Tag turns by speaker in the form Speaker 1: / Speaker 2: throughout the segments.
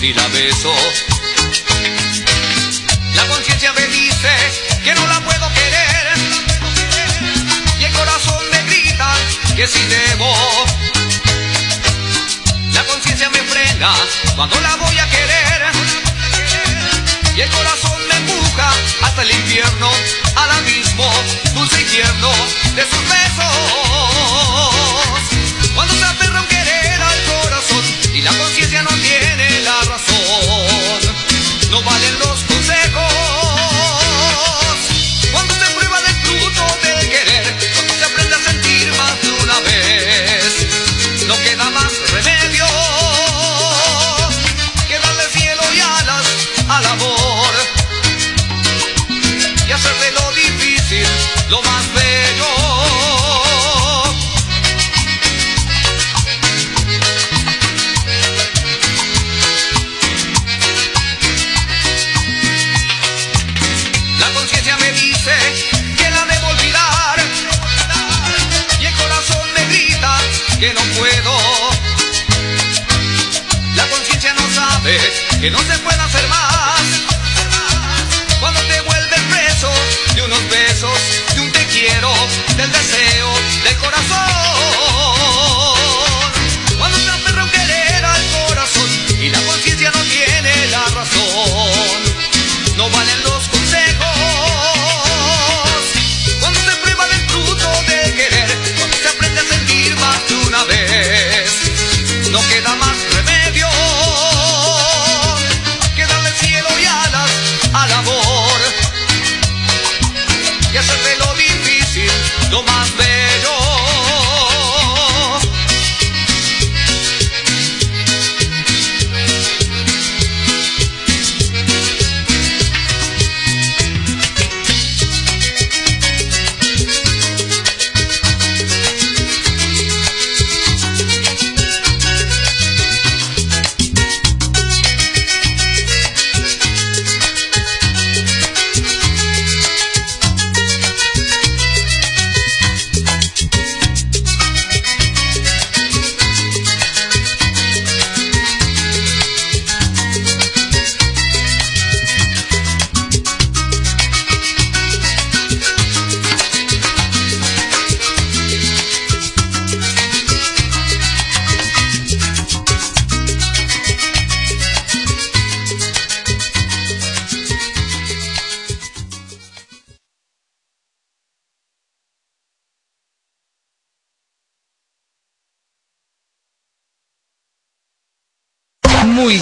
Speaker 1: si la beso. La conciencia me dice que no la puedo querer. Y el corazón me grita que si debo. La conciencia me frena cuando la voy a querer. Y el corazón me empuja hasta el infierno, al abismo, dulce y tierno de sus besos. Cuando se aferra un querer al corazón y la conciencia no tiene no valen los que no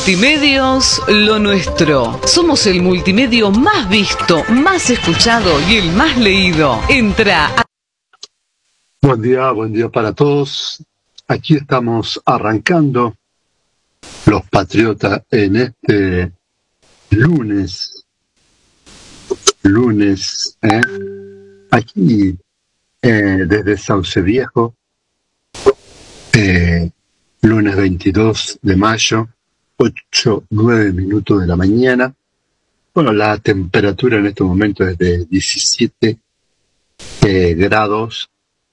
Speaker 2: Multimedios Lo Nuestro. Somos el multimedio más visto, más escuchado y el más leído. Entra
Speaker 3: Buen día, buen día para todos. Aquí estamos arrancando los Patriotas en este lunes. Lunes, ¿eh? aquí eh, desde Sauce Viejo, eh, lunes 22 de mayo, 8, 9 minutos de la mañana. Bueno, la temperatura en este momento es de 17 eh, grados,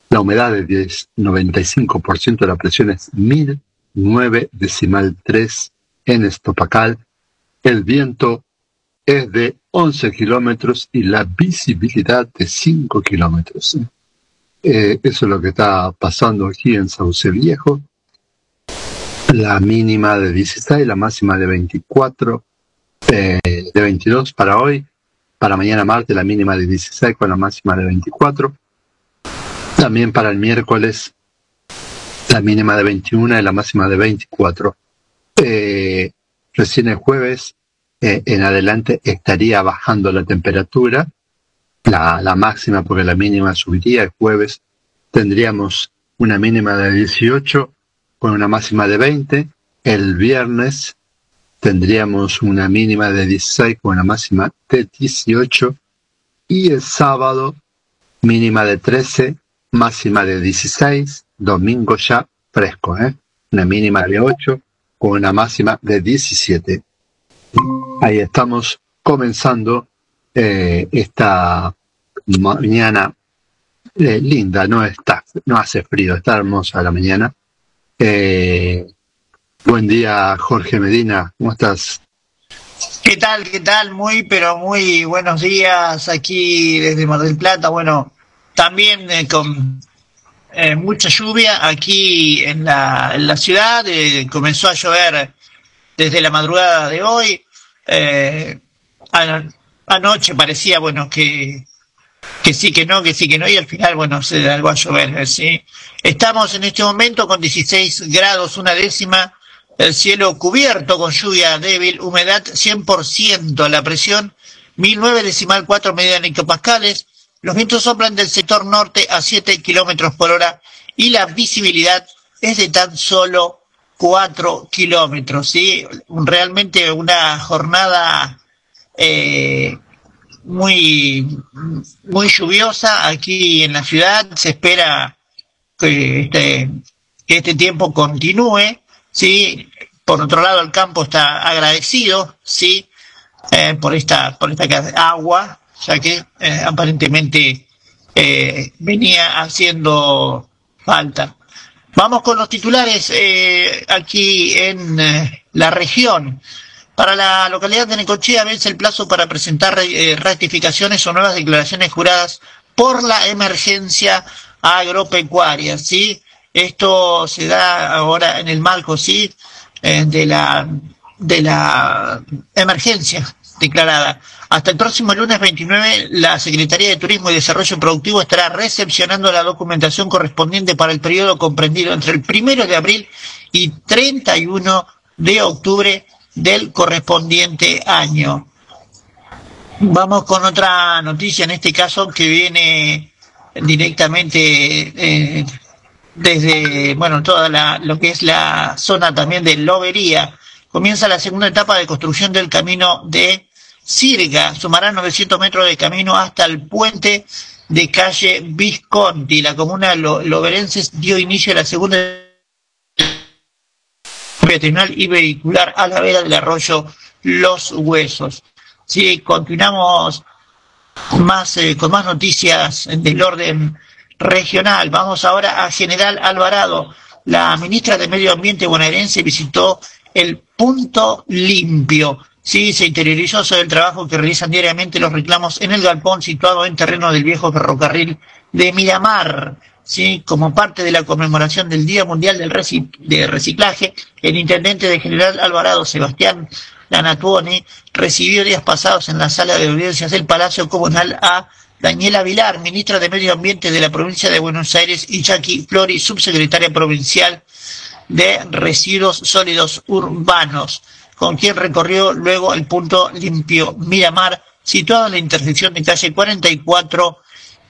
Speaker 3: la humedad es de 95%, la presión es 1009 decimal 3 en Estopacal, el viento es de 11 kilómetros y la visibilidad de 5 kilómetros. Eh, eso es lo que está pasando aquí en Sauce Viejo. La mínima de 16, la máxima de 24, eh, de 22 para hoy. Para mañana martes la mínima de 16 con la máxima de 24. También para el miércoles la mínima de 21 y la máxima de 24. Eh, recién el jueves eh, en adelante estaría bajando la temperatura, la, la máxima porque la mínima subiría. El jueves tendríamos una mínima de 18 con una máxima de 20. El viernes tendríamos una mínima de 16 con una máxima de 18. Y el sábado mínima de 13, máxima de 16. Domingo ya fresco, ¿eh? una mínima de 8 con una máxima de 17. Ahí estamos comenzando eh, esta mañana eh, linda, no está, no hace frío, está hermosa la mañana. Eh, Buen día, Jorge Medina. ¿Cómo estás?
Speaker 4: ¿Qué tal? ¿Qué tal? Muy, pero muy buenos días aquí desde Mar del Plata. Bueno, también eh, con eh, mucha lluvia aquí en la, ciudad. Eh, comenzó a llover desde la madrugada de hoy. anoche parecía, bueno, que, que sí, que no, que sí, que no, y al final, bueno, se algo a llover, ¿sí? Estamos en este momento con 16 grados, una décima, el cielo cubierto con lluvia débil, humedad 100%, la presión 1009 decimal 4 medidas hectopascales, los vientos soplan del sector norte a 7 kilómetros por hora y la visibilidad es de tan solo 4 kilómetros, ¿sí? Realmente una jornada eh, muy, muy lluviosa aquí en la ciudad, se espera que este, que este tiempo continúe, ¿sí? Por otro lado, el campo está agradecido, ¿sí? Eh, por esta, por esta agua, ya que eh, aparentemente eh, venía haciendo falta. Vamos con los titulares aquí en la región. Para la localidad de Necochea vence el plazo para presentar rectificaciones o nuevas declaraciones juradas por la emergencia agropecuaria, ¿sí? Esto se da ahora en el marco, sí, eh, de la de la emergencia declarada. Hasta el próximo lunes 29, la Secretaría de Turismo y Desarrollo Productivo estará recepcionando la documentación correspondiente para el periodo comprendido entre el primero de abril y 31 de octubre del correspondiente año. Vamos con otra noticia, en este caso que viene directamente eh, desde, bueno, toda la, lo que es la zona también de Lobería. Comienza la segunda etapa de construcción del camino de Sirga. Sumará 900 metros de camino hasta el puente de calle Visconti. La comuna Loberenses dio inicio a la segunda peatonal y vehicular a la vera del arroyo Los Huesos. Sí, continuamos más, eh, con más noticias del orden regional. Vamos ahora a General Alvarado. La ministra de Medio Ambiente bonaerense visitó el punto limpio. Sí, se interiorizó sobre el trabajo que realizan diariamente los reclamos en el galpón situado en terreno del viejo ferrocarril de Miramar. Sí, como parte de la conmemoración del Día Mundial del de Reciclaje, el intendente de General Alvarado, Sebastián Lanatuone, recibió días pasados en la sala de audiencias del Palacio Comunal a Daniela Vilar, ministra de Medio Ambiente de la provincia de Buenos Aires, y Jackie Flori, subsecretaria provincial de Residuos Sólidos Urbanos, con quien recorrió luego el punto limpio Miramar, situado en la intersección de calle 44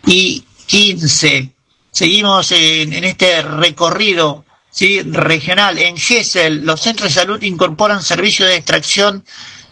Speaker 4: y 15. Seguimos en, este recorrido ¿sí? regional. En Gesell, los centros de salud incorporan servicios de extracción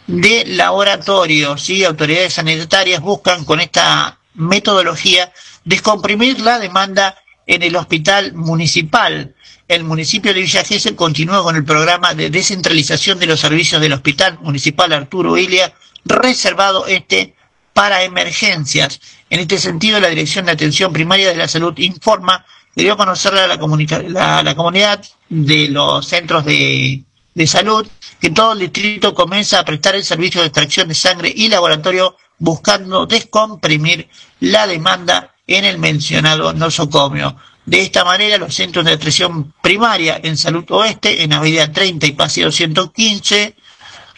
Speaker 4: de laboratorio. ¿sí? Autoridades sanitarias buscan con esta metodología, descomprimir la demanda en el hospital municipal. El municipio de Villa Gesell continúa con el programa de descentralización de los servicios del Hospital Municipal Arturo Ilia, reservado este para emergencias. En este sentido, la Dirección de Atención Primaria de la Salud informa que dio a conocer a la, la, comunidad de los centros de, salud que todo el distrito comienza a prestar el servicio de extracción de sangre y laboratorio buscando descomprimir la demanda en el mencionado nosocomio. De esta manera, los centros de atención primaria en Salud Oeste, en Avenida 30 y Paseo 115,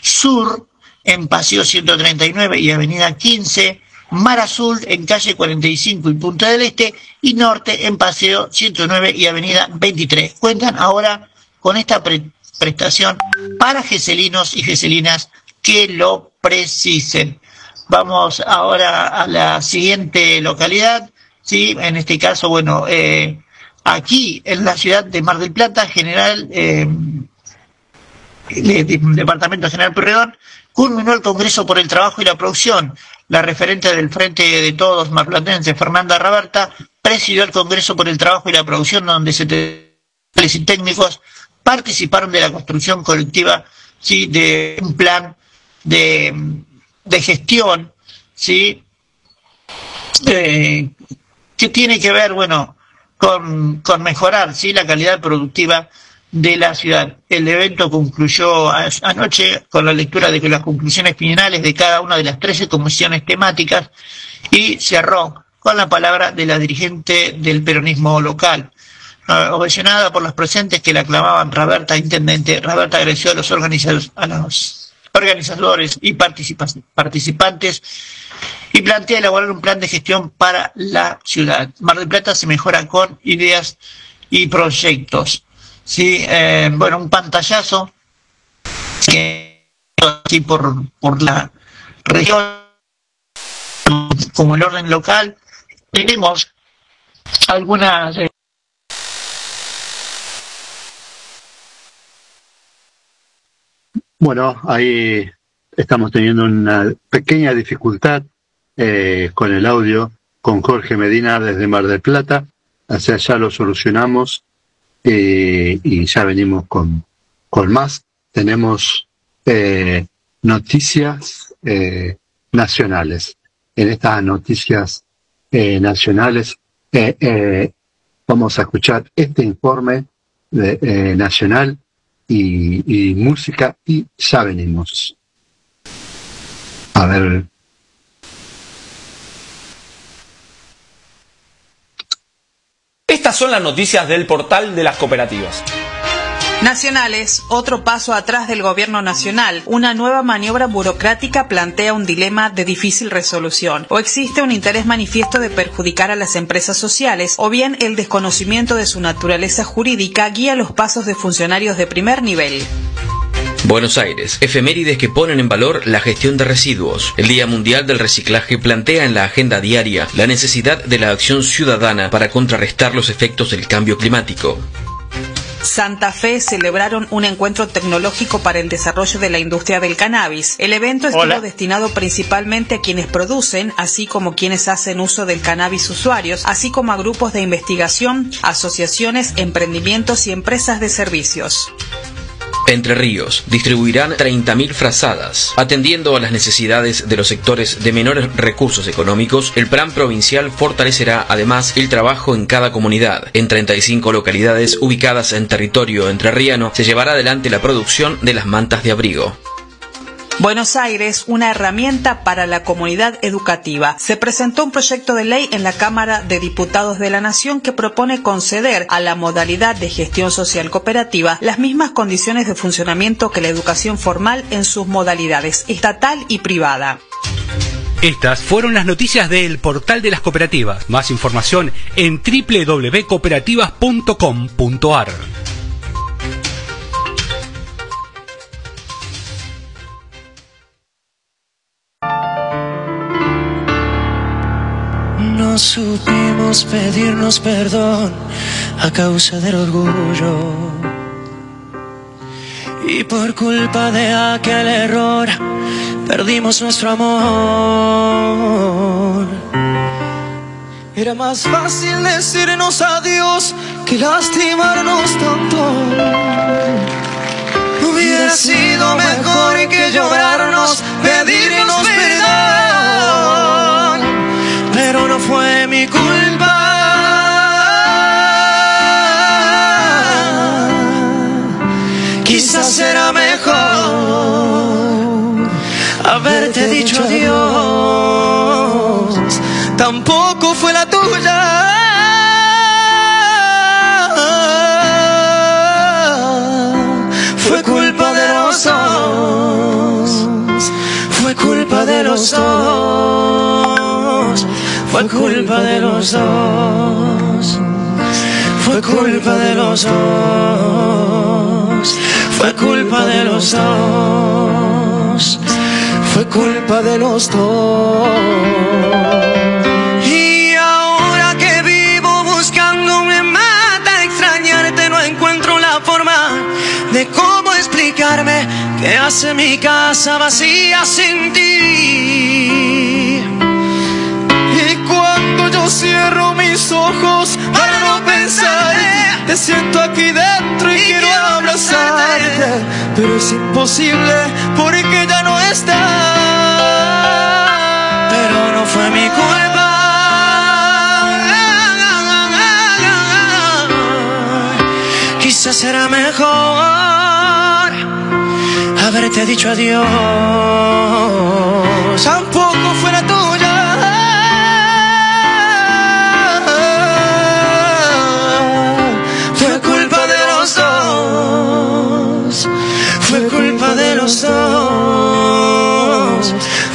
Speaker 4: Sur, en Paseo 139 y Avenida 15, Mar Azul en calle 45 y Punta del Este, y Norte en Paseo 109 y Avenida 23. Cuentan ahora con esta prestación para geselinos y geselinas que lo precisen. Vamos ahora a la siguiente localidad, sí, en este caso, bueno, eh, aquí en la ciudad de Mar del Plata, General, eh, Departamento General Purredón, culminó el Congreso por el Trabajo y la Producción. La referente del Frente de Todos Marplatense, Fernanda Raberta, presidió el Congreso por el Trabajo y la Producción, donde se y técnicos participaron de la construcción colectiva sí, de un plan de de gestión, ¿sí? Eh, que tiene que ver, bueno, con, con mejorar, ¿sí? La calidad productiva de la ciudad. El evento concluyó anoche con la lectura de las conclusiones finales de cada una de las 13 comisiones temáticas y cerró con la palabra de la dirigente del peronismo local. Uh, ovacionada por los presentes que la aclamaban Roberta Intendente, Roberta agradeció a los, a los organizadores y participantes y plantea elaborar un plan de gestión para la ciudad. Mar del Plata se mejora con ideas y proyectos. Sí, eh, bueno, un pantallazo que así por, por la región como el orden local tenemos algunas eh,
Speaker 3: Bueno, ahí estamos teniendo una pequeña dificultad eh, con el audio con Jorge Medina desde Mar del Plata. Hacia allá lo solucionamos eh, y ya venimos con, con más. Tenemos eh, noticias nacionales. En estas noticias nacionales vamos a escuchar este informe nacional y, música y ya venimos. A ver.
Speaker 5: Estas son las noticias del portal de las cooperativas.
Speaker 6: Nacionales, otro paso atrás del gobierno nacional. Una nueva maniobra burocrática plantea un dilema de difícil resolución. O existe un interés manifiesto de perjudicar a las empresas sociales, o bien el desconocimiento de su naturaleza jurídica guía los pasos de funcionarios de primer nivel.
Speaker 7: Buenos Aires, efemérides que ponen en valor la gestión de residuos. El Día Mundial del Reciclaje plantea en la agenda diaria la necesidad de la acción ciudadana para contrarrestar los efectos del cambio climático.
Speaker 6: Santa Fe celebraron un encuentro tecnológico para el desarrollo de la industria del cannabis. El evento estuvo destinado principalmente a quienes producen, así como quienes hacen uso del cannabis usuarios, así como a grupos de investigación, asociaciones, emprendimientos y empresas de servicios.
Speaker 7: Entre Ríos distribuirán 30.000 frazadas. Atendiendo a las necesidades de los sectores de menores recursos económicos, el plan provincial fortalecerá además el trabajo en cada comunidad. En 35 localidades ubicadas en territorio entrerriano se llevará adelante la producción de las mantas de abrigo.
Speaker 6: Buenos Aires, una herramienta para la comunidad educativa. Se presentó un proyecto de ley en la Cámara de Diputados de la Nación que propone conceder a la modalidad de gestión social cooperativa las mismas condiciones de funcionamiento que la educación formal en sus modalidades estatal y privada.
Speaker 8: Estas fueron las noticias del portal de las cooperativas. Más información en www.cooperativas.com.ar.
Speaker 9: Supimos pedirnos perdón a causa del orgullo. Y por culpa de aquel error perdimos nuestro amor. Era más fácil decirnos adiós que lastimarnos tanto. Hubiera sido mejor que llorarnos, pedirnos perdón no fue mi culpa. Quizás será mejor haberte dicho adiós. Tampoco fue la tuya. Fue culpa de los dos. Fue culpa de los dos. Fue culpa de los dos. Fue culpa de los dos. Fue culpa de los dos. Fue culpa de los dos. Y ahora que vivo buscando me mata extrañarte, no encuentro la forma de cómo explicarme que hace mi casa vacía sin ti cierro mis ojos para no pensar te siento aquí dentro y, quiero abrazarte, pero es imposible porque ya no está. Pero no fue mi culpa. Quizás
Speaker 10: será mejor haberte dicho adiós. Tampoco fuera tuya.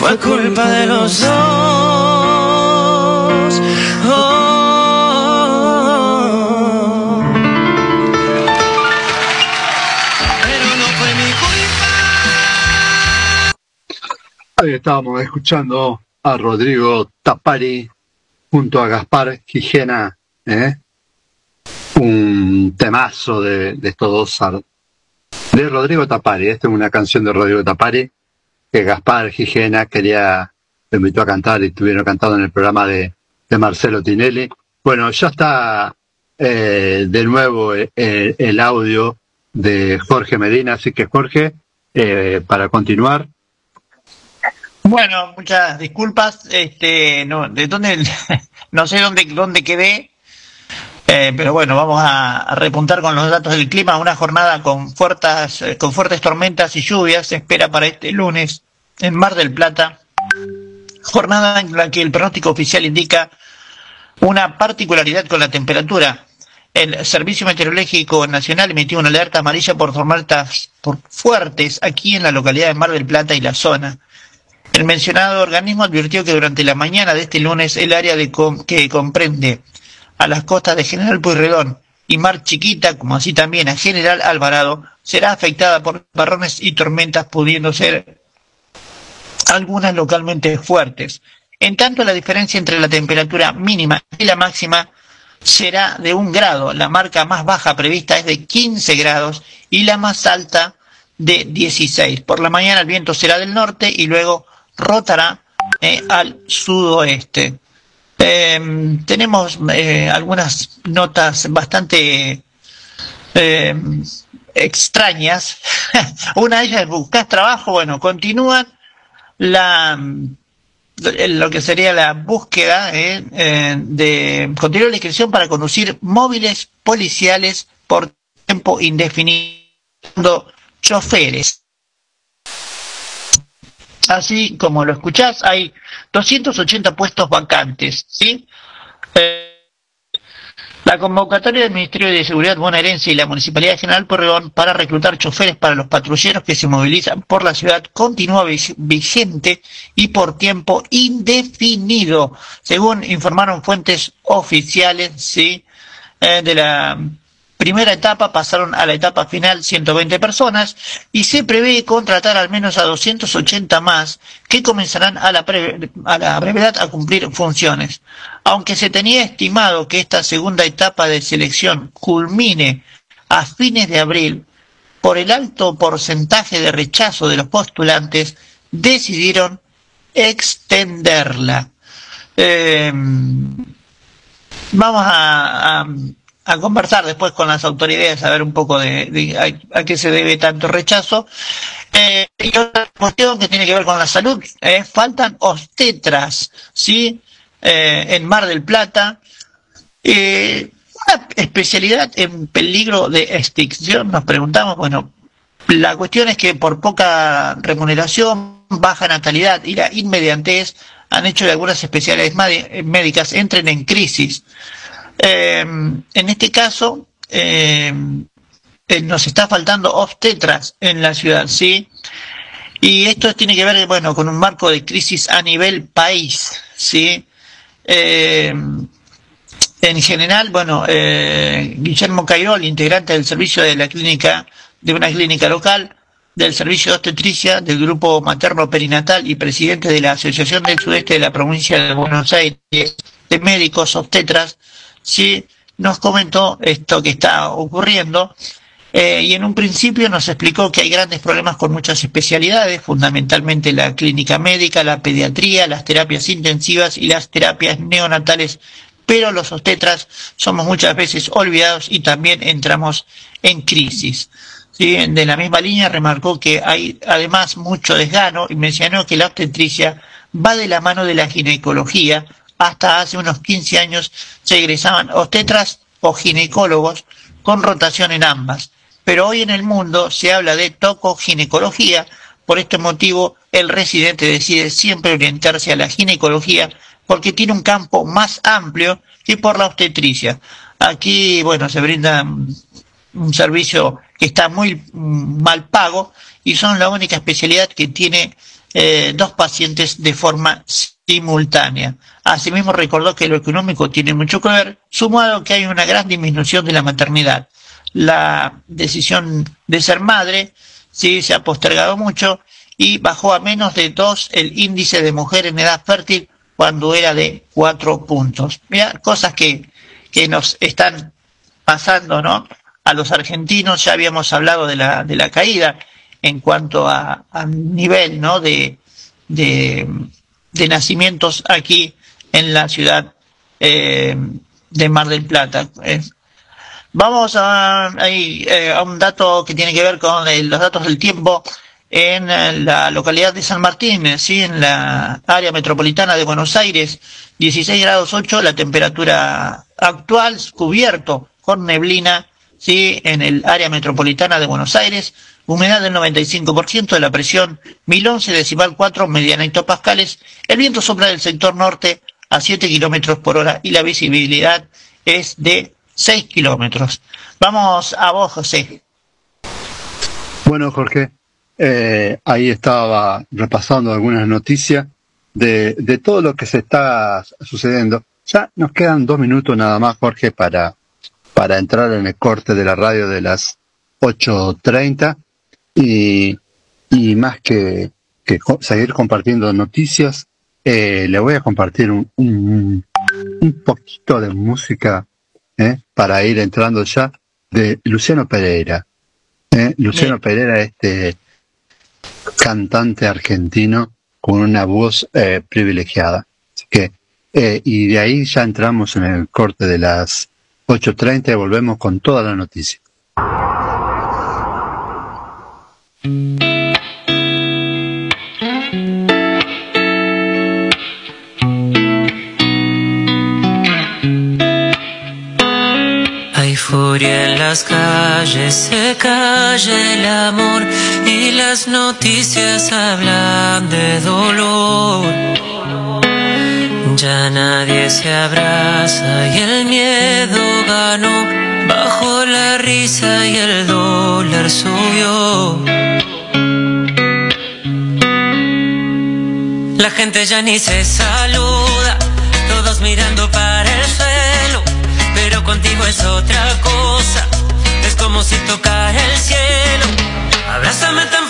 Speaker 10: Fue culpa de los dos. Oh. Pero no fue mi culpa.
Speaker 3: Ahí estábamos escuchando a Rodrigo Tapari junto a Gaspar Gijena, ¿eh? un temazo de, de estos dos de Rodrigo Tapari. Esta es una canción de Rodrigo Tapari que Gaspar Gijena quería, lo invitó a cantar y estuvieron cantando en el programa de, Marcelo Tinelli. Bueno, ya está eh, de nuevo el, el audio de Jorge Medina, así que Jorge, eh, para continuar,
Speaker 4: Bueno, muchas disculpas. Este, no, de dónde, no sé dónde, dónde quedé, eh, pero bueno, vamos a, repuntar con los datos del clima. Una jornada con fuertes, eh, con fuertes tormentas y lluvias se espera para este lunes en Mar del Plata. Jornada en la que el pronóstico oficial indica una particularidad con la temperatura. El Servicio Meteorológico Nacional emitió una alerta amarilla por tormentas por fuertes aquí en la localidad de Mar del Plata y la zona. El mencionado organismo advirtió que durante la mañana de este lunes el área de com- que comprende a las costas de General Pueyrredón y Mar Chiquita, como así también a General Alvarado, será afectada por barrones y tormentas, pudiendo ser algunas localmente fuertes. En tanto, la diferencia entre la temperatura mínima y la máxima será de un grado. La marca más baja prevista es de 15 grados y la más alta de 16. Por la mañana el viento será del norte y luego rotará eh, al sudoeste. Eh, tenemos eh, algunas notas bastante eh, extrañas. Una de ellas es buscar trabajo. Bueno, continúan la lo que sería la búsqueda eh, de continúa la inscripción para conducir móviles policiales por tiempo indefinido choferes. Así como lo escuchás, hay 280 puestos vacantes, ¿sí? Eh, la convocatoria del Ministerio de Seguridad Bonaerense y la Municipalidad General Porredón para reclutar choferes para los patrulleros que se movilizan por la ciudad continúa vi- vigente y por tiempo indefinido, según informaron fuentes oficiales, ¿sí? Eh, de la primera etapa pasaron a la etapa final 120 personas y se prevé contratar al menos a 280 más que comenzarán a la, a brevedad a cumplir funciones. Aunque se tenía estimado que esta segunda etapa de selección culmine a fines de abril, por el alto porcentaje de rechazo de los postulantes, decidieron extenderla. Eh, vamos a- a conversar después con las autoridades a ver un poco de, a, qué se debe tanto rechazo. Eh, y otra cuestión que tiene que ver con la salud, eh, faltan obstetras, ¿sí? Eh, en Mar del Plata. Eh, una especialidad en peligro de extinción, nos preguntamos, bueno, la cuestión es que por poca remuneración, baja natalidad y la inmediatez han hecho que algunas especialidades médicas entren en crisis. Eh, en este caso, eh, eh, nos está faltando obstetras en la ciudad, ¿sí? Y esto tiene que ver, bueno, con un marco de crisis a nivel país, ¿sí? En general, bueno, eh, Guillermo Cairol, integrante del servicio de la clínica, de una clínica local, del servicio de obstetricia del grupo materno perinatal y presidente de la Asociación del Sudeste de la provincia de Buenos Aires de médicos obstetras, sí nos comentó esto que está ocurriendo eh, y en un principio nos explicó que hay grandes problemas con muchas especialidades, fundamentalmente la clínica médica, la pediatría, las terapias intensivas y las terapias neonatales, pero los obstetras somos muchas veces olvidados y también entramos en crisis. ¿sí? De la misma línea remarcó que hay además mucho desgano y mencionó que la obstetricia va de la mano de la ginecología. Hasta hace unos 15 años se egresaban obstetras o ginecólogos con rotación en ambas. Pero hoy en el mundo se habla de tocoginecología, por este motivo el residente decide siempre orientarse a la ginecología porque tiene un campo más amplio que por la obstetricia. Aquí, bueno, se brinda un servicio que está muy mal pago y son la única especialidad que tiene eh, dos pacientes de forma simultánea. Asimismo recordó que lo económico tiene mucho que ver, sumado que hay una gran disminución de la maternidad. La decisión de ser madre sí se ha postergado mucho y bajó a menos de dos el índice de mujer en edad fértil cuando era de cuatro puntos. Mira, cosas que, que nos están pasando, ¿no? A los argentinos ya habíamos hablado de la, de la caída en cuanto a, nivel, ¿no? De, de, nacimientos aquí en la ciudad eh, de Mar del Plata. Eh, vamos a, eh, a un dato que tiene que ver con los datos del tiempo en eh, la localidad de San Martín, eh, sí, en la área metropolitana de Buenos Aires, 16 grados 8, la temperatura actual, cubierto con neblina, sí, en el área metropolitana de Buenos Aires, humedad del 95% de la presión, 1011 decimal 4 mediana hectopascales, el viento sopla del sector norte a 7 kilómetros por hora y la visibilidad es de 6 kilómetros. Vamos a vos, José.
Speaker 3: Bueno, Jorge, eh, ahí estaba repasando algunas noticias de, de, todo lo que se está sucediendo. Ya nos quedan dos minutos nada más, Jorge, para, para entrar en el corte de la radio de las 8.30 y, y más que, que seguir compartiendo noticias, eh, le voy a compartir un, un, un poquito de música eh, para ir entrando ya de Luciano Pereira. Eh, Luciano Pereira, este cantante argentino con una voz eh, privilegiada. Así que, eh, y de ahí ya entramos en el corte de las 8.30 y volvemos con toda la noticia.
Speaker 11: Furia en las calles, se calla el amor y las noticias hablan de dolor. Ya nadie se abraza y el miedo ganó, bajo la risa y el dólar subió. La gente ya ni se saluda, todos mirando para el suelo pero contigo es otra cosa. Es como si tocara el cielo. Abrázame tan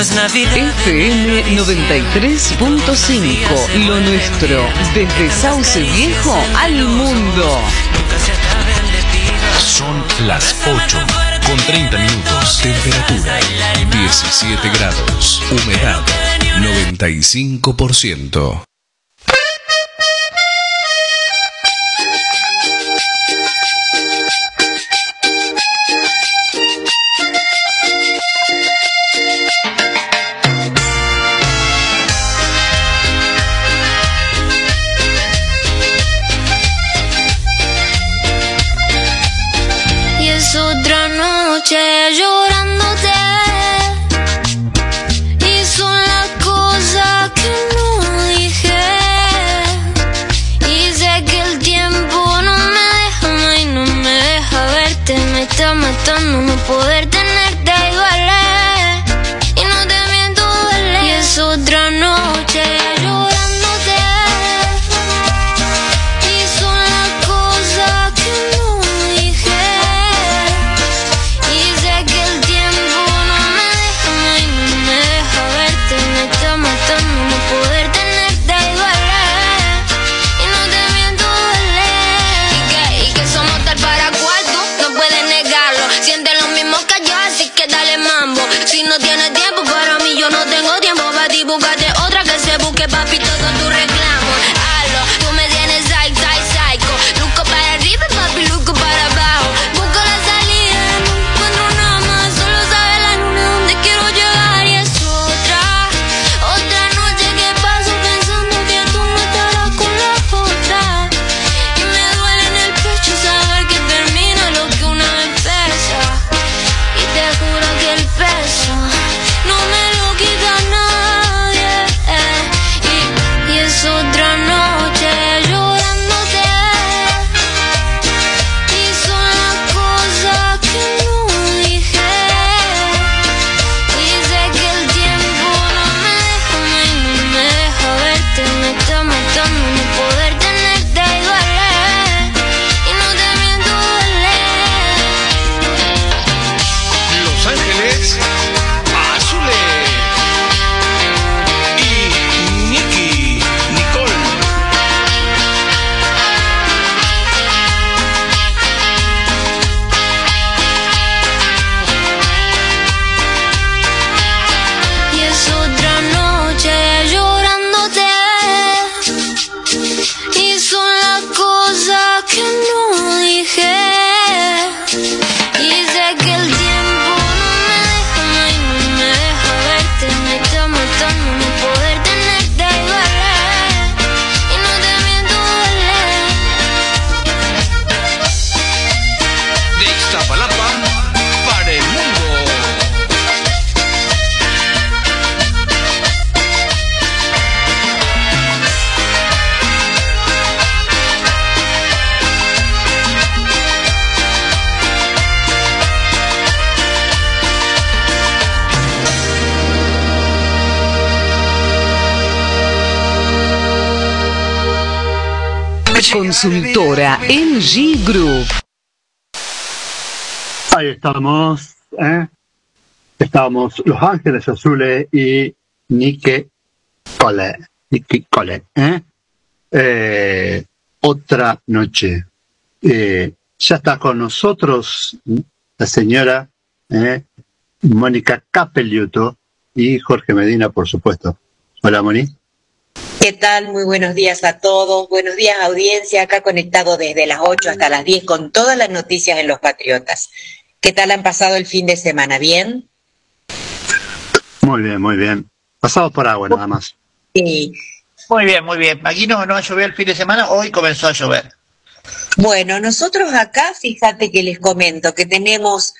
Speaker 2: FM 93.5, lo nuestro, desde Sauce Viejo al mundo.
Speaker 12: Son las 8 con 30 minutos. Temperatura 17 grados. Humedad 95%.
Speaker 13: Si no tienes tiempo para mí, yo no tengo tiempo para ti. Búscate otra que se busque, papi, todo tu reclamo.
Speaker 2: LG Group.
Speaker 3: Ahí estamos, ¿eh? Estamos Los Ángeles Azules y Nike Cole. Nike Cole, ¿eh? Eh, otra noche. Eh, ya está con nosotros la señora ¿eh? Mónica Capelluto y Jorge Medina, por supuesto. Hola, Moni.
Speaker 14: ¿Qué tal? Muy buenos días a todos. Buenos días, audiencia. Acá conectado desde las 8 hasta las 10 con todas las noticias en Los Patriotas. ¿Qué tal han pasado el fin de semana? ¿Bien?
Speaker 3: Muy bien, muy bien. Pasado por agua nada más.
Speaker 14: Sí.
Speaker 4: Muy bien, muy bien. Aquí no, no llovió el fin de semana, hoy comenzó a llover.
Speaker 14: Bueno, nosotros acá, fíjate que les comento que tenemos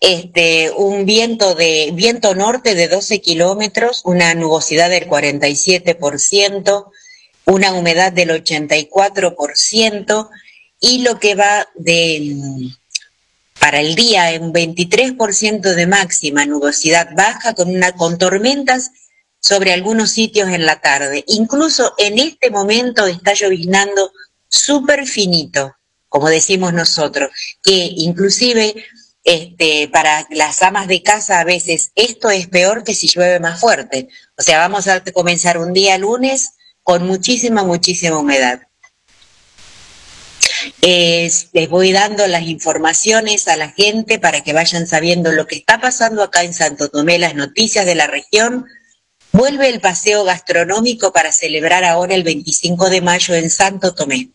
Speaker 14: este un viento de viento norte de 12 kilómetros, una nubosidad del 47%, una humedad del 84% y lo que va de para el día en 23% de máxima nubosidad baja con una con tormentas sobre algunos sitios en la tarde. Incluso en este momento está lloviznando súper finito, como decimos nosotros, que inclusive este, para las amas de casa a veces esto es peor que si llueve más fuerte. O sea, vamos a comenzar un día lunes con muchísima, muchísima humedad. Es- les voy dando las informaciones a la gente para que vayan sabiendo lo que está pasando acá en Santo Tomé, las noticias de la región. Vuelve el paseo gastronómico para celebrar ahora el 25 de mayo en Santo Tomé.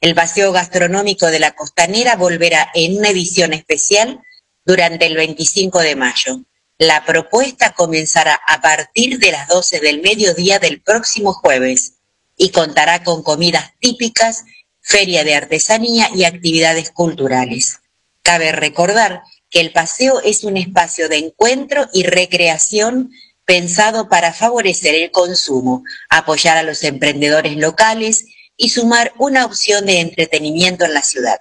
Speaker 14: El paseo gastronómico de la costanera volverá en una edición especial durante el 25 de mayo. La propuesta comenzará a partir de las 12 del mediodía del próximo jueves y contará con comidas típicas, feria de artesanía y actividades culturales. Cabe recordar que el paseo es un espacio de encuentro y recreación pensado para favorecer el consumo, apoyar a los emprendedores locales y sumar una opción de entretenimiento en la ciudad.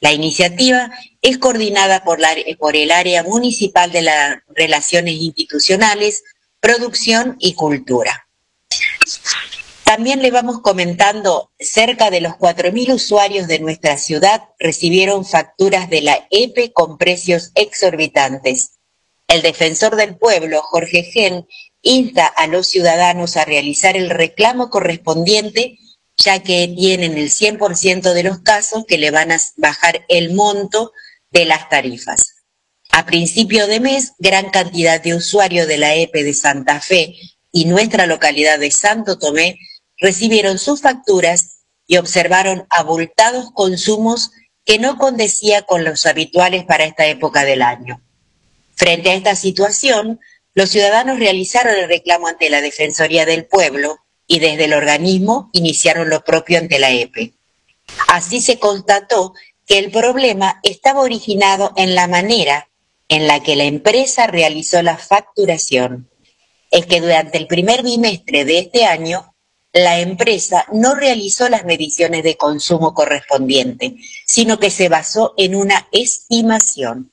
Speaker 14: La iniciativa es coordinada por, el área municipal de las relaciones institucionales, producción y cultura. También le vamos comentando, cerca de los 4.000 usuarios de nuestra ciudad recibieron facturas de la EPE con precios exorbitantes. El defensor del pueblo, Jorge Gen, insta a los ciudadanos a realizar el reclamo correspondiente, ya que tienen el 100% de los casos que le van a bajar el monto de las tarifas. A principio de mes, gran cantidad de usuarios de la EPE de Santa Fe y nuestra localidad de Santo Tomé recibieron sus facturas y observaron abultados consumos que no condecía con los habituales para esta época del año. Frente a esta situación, los ciudadanos realizaron el reclamo ante la Defensoría del Pueblo y desde el organismo iniciaron lo propio ante la EPE. Así se constató que el problema estaba originado en la manera en la que la empresa realizó la facturación. Es que durante el primer bimestre de este año, la empresa no realizó las mediciones de consumo correspondientes, sino que se basó en una estimación.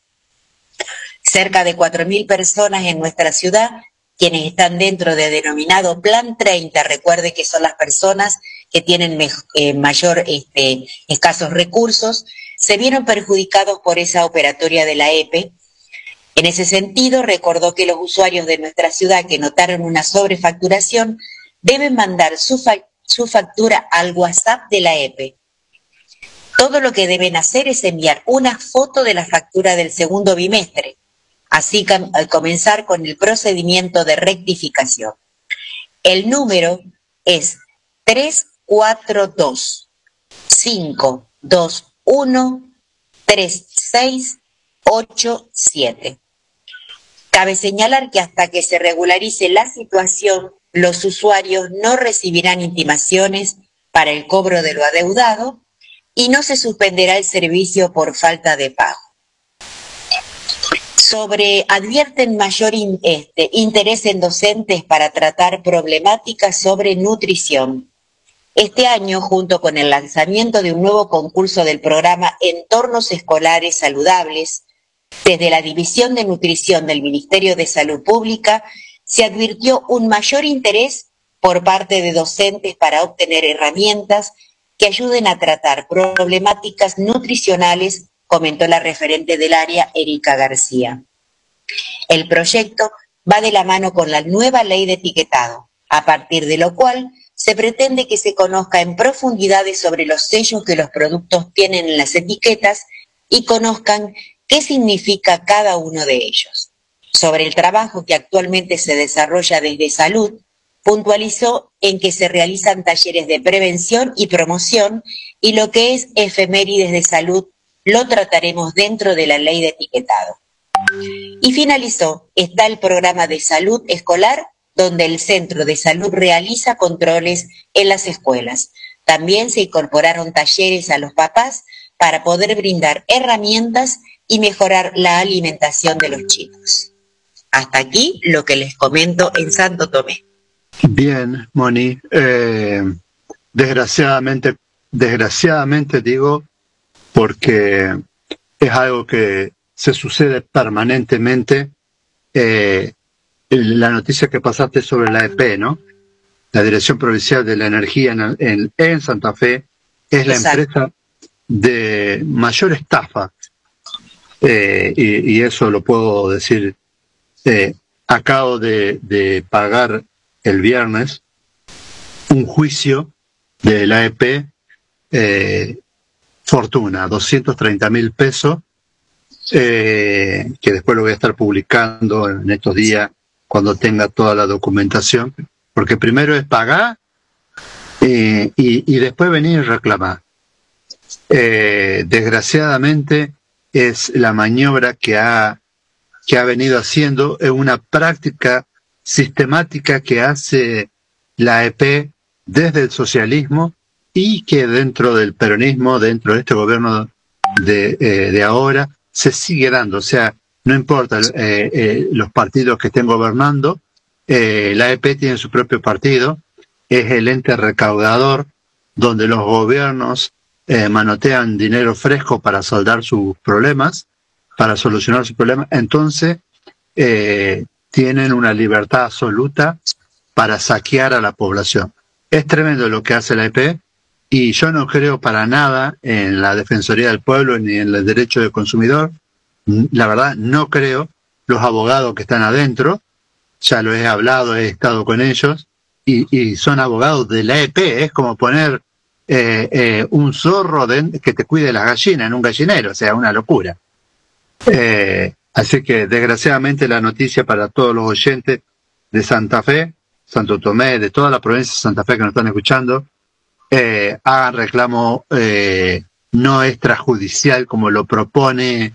Speaker 14: Cerca de 4.000 personas en nuestra ciudad quienes están dentro de denominado Plan 30, recuerde que son las personas que tienen eh, mayor este, escasos recursos, se vieron perjudicados por esa operatoria de la EPE. En ese sentido, recordó que los usuarios de nuestra ciudad que notaron una sobrefacturación deben mandar su, su factura al WhatsApp de la EPE. Todo lo que deben hacer es enviar una foto de la factura del segundo bimestre así que al comenzar con el procedimiento de rectificación. El número es 342 521 3687. Cabe señalar que hasta que se regularice la situación, los usuarios no recibirán intimaciones para el cobro de lo adeudado y no se suspenderá el servicio por falta de pago sobre advierten mayor este, interés en docentes para tratar problemáticas sobre nutrición. Este año, junto con el lanzamiento de un nuevo concurso del programa Entornos Escolares Saludables, desde la División de Nutrición del Ministerio de Salud Pública, se advirtió un mayor interés por parte de docentes para obtener herramientas que ayuden a tratar problemáticas nutricionales comentó la referente del área, Erika García. El proyecto va de la mano con la nueva ley de etiquetado, a partir de lo cual se pretende que se conozca en profundidades sobre los sellos que los productos tienen en las etiquetas y conozcan qué significa cada uno de ellos. Sobre el trabajo que actualmente se desarrolla desde salud, puntualizó en que se realizan talleres de prevención y promoción y lo que es efemérides de salud lo trataremos dentro de la ley de etiquetado. Y finalizó, está el programa de salud escolar, donde el centro de salud realiza controles en las escuelas. También se incorporaron talleres a los papás para poder brindar herramientas y mejorar la alimentación de los chicos. Hasta aquí lo que les comento en Santo Tomé.
Speaker 3: Bien, Moni. Eh, desgraciadamente, desgraciadamente digo, porque es algo que se sucede permanentemente. Eh, la noticia que pasaste sobre la EP, ¿no? La Dirección Provincial de la Energía en, Santa Fe es la empresa de mayor estafa. Eh, y, eso lo puedo decir. Eh, acabo de, de, pagar el viernes un juicio de la EP eh, fortuna, 230 mil pesos, eh, que después lo voy a estar publicando en estos días cuando tenga toda la documentación, porque primero es pagar eh, y, después venir y reclamar. Eh, desgraciadamente es la maniobra que ha, que ha venido haciendo, es una práctica sistemática que hace la EP desde el socialismo y que dentro del peronismo, dentro de este gobierno de, eh, ahora, se sigue dando. O sea, no importa eh, eh, los partidos que estén gobernando, la EP tiene su propio partido, es el ente recaudador donde los gobiernos manotean dinero fresco para saldar sus problemas, para solucionar sus problemas. Entonces, tienen una libertad absoluta para saquear a la población. Es tremendo lo que hace la EP, y yo no creo para nada en la Defensoría del Pueblo ni en el derecho del consumidor. La verdad, no creo. Los abogados que están adentro, ya lo he hablado, he estado con ellos, y, son abogados de la EP. Es como poner eh, eh, un zorro que te cuide la gallina en un gallinero, o sea, una locura. Eh, Así que desgraciadamente la noticia para todos los oyentes de Santa Fe, Santo Tomé, de toda la provincia de Santa Fe que nos están escuchando, eh, hagan reclamo eh, no extrajudicial como lo propone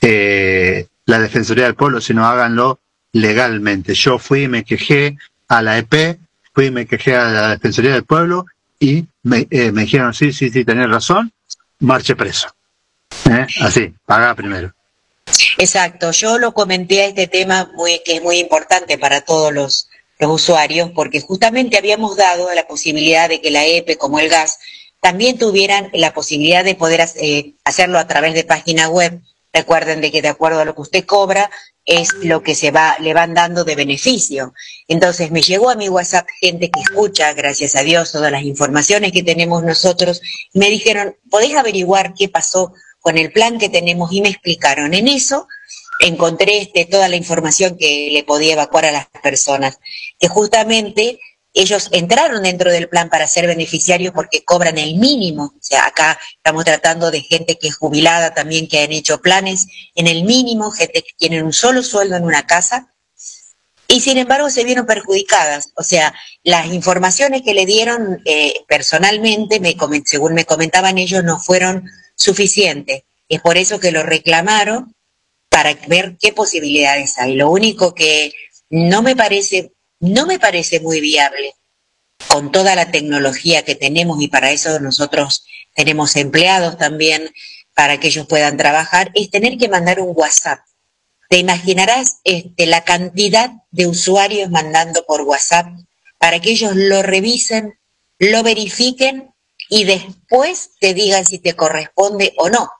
Speaker 3: eh, la Defensoría del Pueblo, sino háganlo legalmente. Yo fui y me quejé a la EP, fui y me quejé a la Defensoría del Pueblo y me, eh, me dijeron, sí, sí, sí, tenés razón, marche preso. ¿Eh? Así, paga primero.
Speaker 14: Exacto, yo lo comenté a este tema muy, que es muy importante para todos los, los usuarios, porque justamente habíamos dado la posibilidad de que la EPE, como el gas, también tuvieran la posibilidad de poder eh, hacerlo a través de página web. Recuerden de que de acuerdo a lo que usted cobra, es lo que se va, le van dando de beneficio. Entonces me llegó a mi WhatsApp gente que escucha, gracias a Dios, todas las informaciones que tenemos nosotros, y me dijeron, ¿podés averiguar qué pasó con el plan que tenemos? Y me explicaron. En eso encontré este, toda la información que le podía evacuar a las personas, que justamente ellos entraron dentro del plan para ser beneficiarios porque cobran el mínimo. O sea, acá estamos tratando de gente que es jubilada también, que han hecho planes en el mínimo, gente que tiene un solo sueldo en una casa. Y sin embargo se vieron perjudicadas. O sea, las informaciones que le dieron eh, personalmente, me, según me comentaban ellos, no fueron suficientes. Es por eso que lo reclamaron para ver qué posibilidades hay. Lo único que no me parece no me parece muy viable con toda la tecnología que tenemos y para eso nosotros tenemos empleados también para que ellos puedan trabajar, es tener que mandar un WhatsApp. Te imaginarás este, la cantidad de usuarios mandando por WhatsApp para que ellos lo revisen, lo verifiquen y después te digan si te corresponde o no.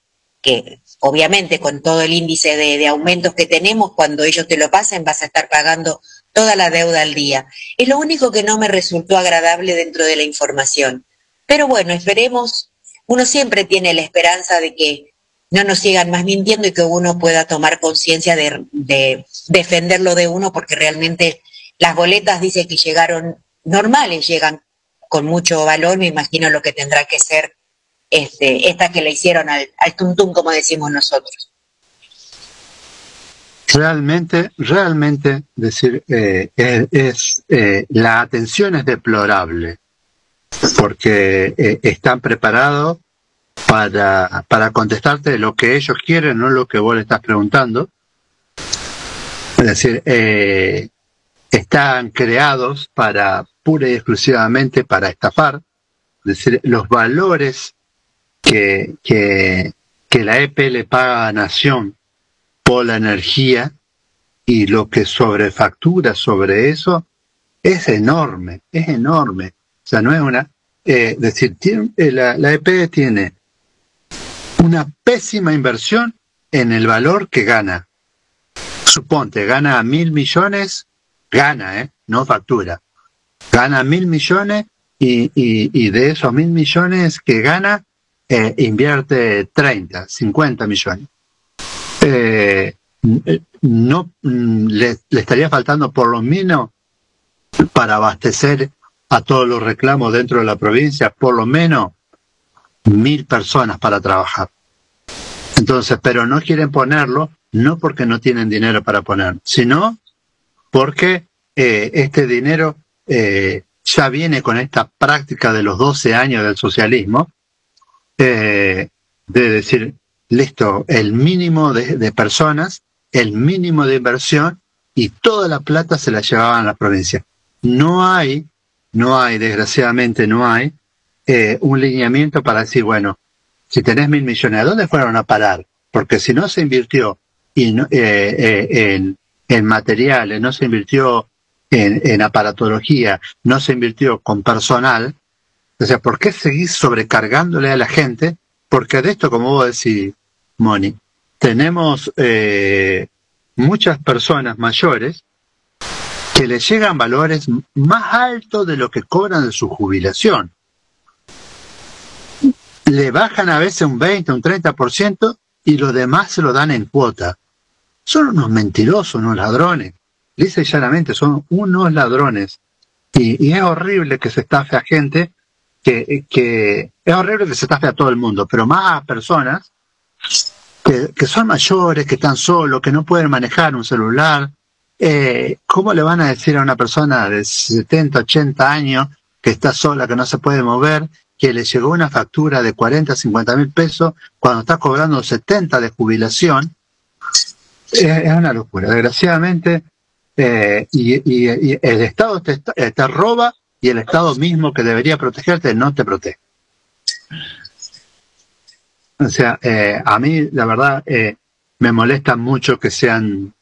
Speaker 14: Que obviamente con todo el índice de, aumentos que tenemos, cuando ellos te lo pasen vas a estar pagando toda la deuda al día. Es lo único que no me resultó agradable dentro de la información. Pero bueno, esperemos, uno siempre tiene la esperanza de que no nos sigan más mintiendo y que uno pueda tomar conciencia de, de, defenderlo de uno, porque realmente las boletas dice que llegaron normales, llegan con mucho valor, me imagino lo que tendrá que ser este, esta que le hicieron al, al tuntum, como decimos nosotros
Speaker 3: realmente, realmente decir, eh, es, eh, la atención es deplorable, porque eh, están preparados para, para contestarte lo que ellos quieren, no lo que vos le estás preguntando. Es decir, están creados para pura y exclusivamente para estafar. Es decir, los valores que, que, que la EP le paga a Nación la energía y lo que sobrefactura sobre eso es enorme, es enorme. O sea, no es una... Eh, decir, tiene, eh, la, la EP tiene una pésima inversión en el valor que gana. Suponte, gana mil millones, gana, ¿eh? no factura. Gana mil millones y, y, de esos mil millones que gana, eh, invierte 30, 50 millones eh, no mm, le, estaría faltando por lo menos para abastecer a todos los reclamos dentro de la provincia, por lo menos mil personas para trabajar. Entonces, pero no quieren ponerlo, no porque no tienen dinero para poner, sino porque eh, este dinero ya viene con esta práctica de los 12 años del socialismo, eh, de decir, listo, el mínimo de, personas, el mínimo de inversión y toda la plata se la llevaban a la provincia. No hay, no hay, desgraciadamente no hay, eh, un lineamiento para decir, bueno, si tenés mil millones, ¿a dónde fueron a parar? Porque si no se invirtió eh, eh, en, en, materiales, no se invirtió en, en, aparatología, no se invirtió con personal, o sea, ¿por qué seguís sobrecargándole a la gente? Porque de esto, como vos decís, Moni, tenemos eh, muchas personas mayores que le llegan valores más altos de lo que cobran de su jubilación. Le bajan a veces un 20, un 30% y lo demás se lo dan en cuota. Son unos mentirosos, unos ladrones. Y llanamente, son unos ladrones. Y, y, es horrible que se estafe a gente, que, que es horrible que se estafe a todo el mundo, pero más personas que, son mayores, que están solos, que no pueden manejar un celular. Eh, ¿Cómo le van a decir a una persona de 70, 80 años que está sola, que no se puede mover, que le llegó una factura de 40, 50 mil pesos cuando está cobrando 70 de jubilación? Es, es una locura. Desgraciadamente, eh, y, y- el Estado te, eh, te roba y el Estado mismo que debería protegerte no te protege. O sea, eh, a mí, la verdad, eh, me molesta mucho que sean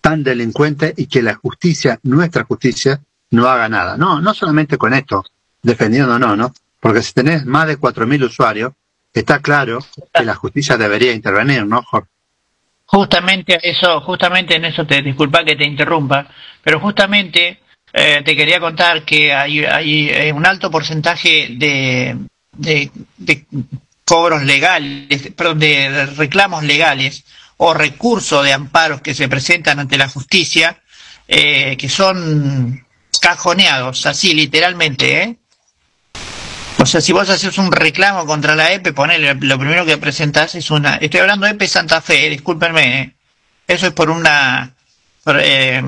Speaker 3: tan delincuentes y que la justicia, nuestra justicia, no haga nada. No, no solamente con esto, defendiendo no, ¿no? Porque si tenés más de 4.000 usuarios, está claro que la justicia debería intervenir, ¿no, Jorge?
Speaker 4: Justamente eso, justamente en eso te disculpa que te interrumpa, pero justamente eh, te quería contar que hay, hay eh, un alto porcentaje de, de, cobros legales, perdón, de reclamos legales o recursos de amparos que se presentan ante la justicia eh, que son cajoneados, así literalmente, ¿eh? O sea, si vos haces un reclamo contra la EPE, ponele, lo primero que presentás es una... Estoy hablando de EPE Santa Fe, discúlpenme. eh. Eso es por una eh,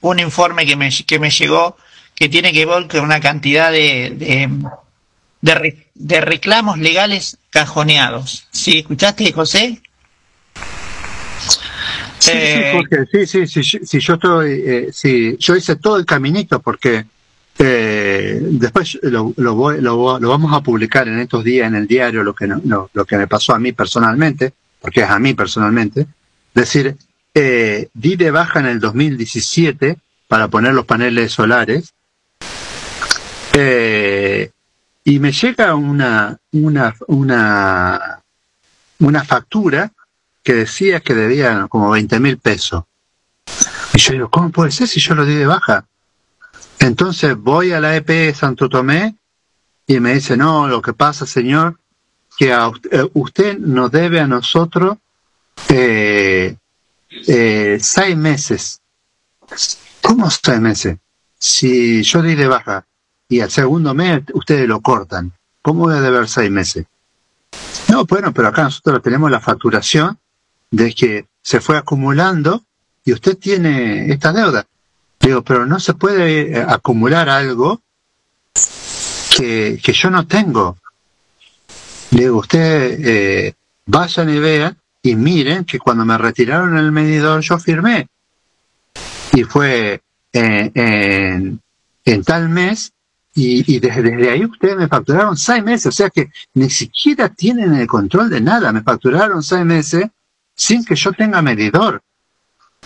Speaker 4: un informe que me, que me llegó que tiene que ver con una cantidad de, de, de, re- de reclamos legales cajoneados. ¿Sí? ¿Escuchaste, José?
Speaker 3: Sí,
Speaker 4: Eh,
Speaker 3: sí, Jorge, sí, sí, sí, sí, sí, yo estoy, eh, sí, yo hice todo el caminito porque eh, después lo, lo, voy- lo, vamos a publicar en estos días en el diario lo que no- lo, lo que me pasó a mí personalmente, porque es a mí personalmente, decir, eh, di de baja en el 2017 para poner los paneles solares eh, y me llega una una una una factura que decía que debía como 20 mil pesos. Y yo digo, ¿cómo puede ser si yo lo di de baja? Entonces voy a la EP Santo Tomé y me dice, no, lo que pasa, señor, que a usted, eh, usted nos debe a nosotros eh, eh, seis meses. ¿Cómo seis meses? Si yo di de baja y al segundo mes ustedes lo cortan, ¿cómo voy a deber seis meses? No, bueno, pero acá nosotros tenemos la facturación de que se fue acumulando y usted tiene esta deuda. Digo, pero no se puede eh, acumular algo que, yo no tengo. Digo, usted eh, vayan y vean y miren que cuando me retiraron el medidor yo firmé. Y fue eh, en, tal mes y, desde ahí ustedes me facturaron seis meses, o sea que ni siquiera tienen el control de nada, me facturaron seis meses sin que yo tenga medidor.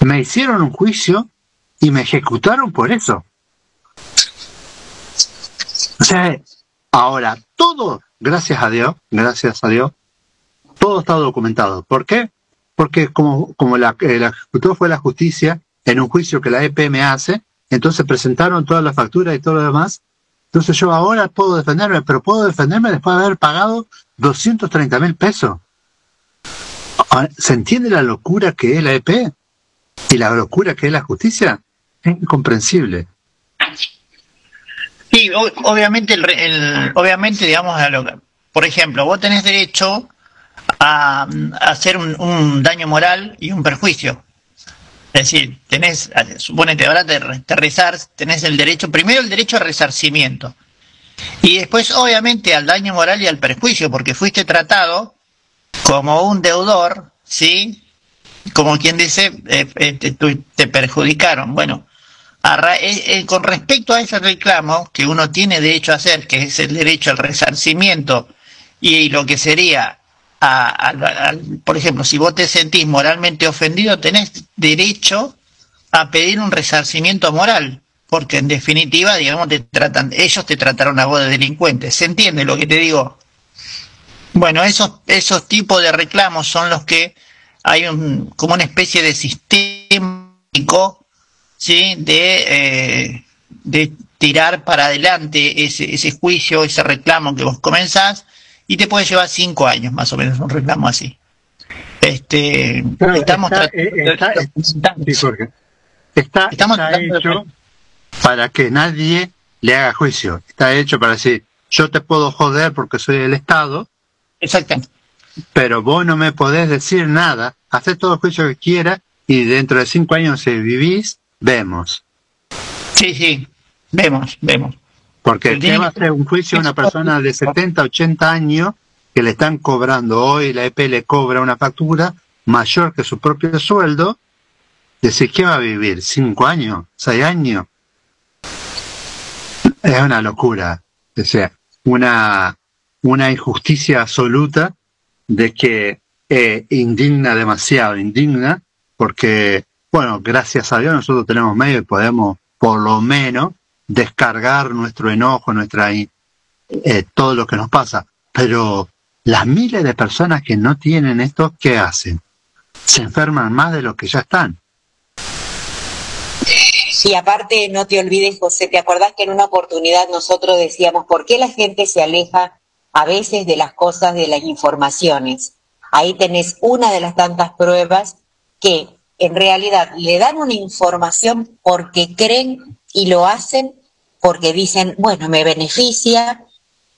Speaker 3: Me hicieron un juicio y me ejecutaron por eso. O sea, ahora todo, gracias a Dios, gracias a Dios, todo está documentado. ¿Por qué? Porque como, como la, el ejecutor fue la justicia en un juicio que la EPM hace, entonces presentaron todas las facturas y todo lo demás. Entonces yo ahora puedo defenderme, pero puedo defenderme después de haber pagado 230 mil pesos. Ah, ¿Se entiende la locura que es la EP? ¿Y la locura que es la justicia? Es incomprensible.
Speaker 4: Sí, obviamente, el, obviamente, digamos, por ejemplo, vos tenés derecho a, hacer un, daño moral y un perjuicio. Es decir, tenés, suponete, ahora te, te rezar, tenés el derecho, primero el derecho a resarcimiento. Y después, obviamente, al daño moral y al perjuicio, porque fuiste tratado como un deudor, ¿sí? Como quien dice, eh, eh, te, perjudicaron. Bueno, eh, con respecto a ese reclamo que uno tiene derecho a hacer, que es el derecho al resarcimiento y lo que sería, a- por ejemplo, si vos te sentís moralmente ofendido, tenés derecho a pedir un resarcimiento moral, porque en definitiva, digamos, te tratan, ellos te trataron a vos de delincuente. ¿Se entiende lo que te digo? Bueno, esos, esos tipos de reclamos son los que hay un, como una especie de sistémico ¿sí? de, eh, de tirar para adelante ese, ese juicio, ese reclamo que vos comenzás, y te puede llevar cinco años más o menos un reclamo así. Este, estamos
Speaker 3: está,
Speaker 4: tratando
Speaker 3: eh, está- sí, Jorge.
Speaker 4: Estamos
Speaker 3: hecho para que nadie le haga juicio. Está hecho para decir, yo te puedo joder porque soy el Estado.
Speaker 4: Exactamente.
Speaker 3: pero vos no me podés decir nada, hacés todo el juicio que quieras y dentro de cinco años si vivís, vemos.
Speaker 4: Sí, sí, vemos, vemos.
Speaker 3: Porque ¿qué va a hacer un juicio a una persona de 70, 80 años que le están cobrando hoy, la EP le cobra una factura mayor que su propio sueldo? Decir, ¿qué va a vivir? ¿Cinco años? ¿Seis años? Es una locura. O sea, una, una injusticia absoluta de que eh, indigna demasiado, indigna, porque, bueno, gracias a Dios nosotros tenemos medios y podemos, por lo menos, descargar nuestro enojo, nuestra eh, todo lo que nos pasa. Pero las miles de personas que no tienen esto, ¿qué hacen? Se enferman más de lo que ya están.
Speaker 14: Sí, aparte no te olvides, José, ¿te acordás que en una oportunidad nosotros decíamos por qué la gente se aleja a veces de las cosas, de las informaciones? Ahí tenés una de las tantas pruebas que en realidad le dan una información porque creen y lo hacen porque dicen, bueno, me beneficia,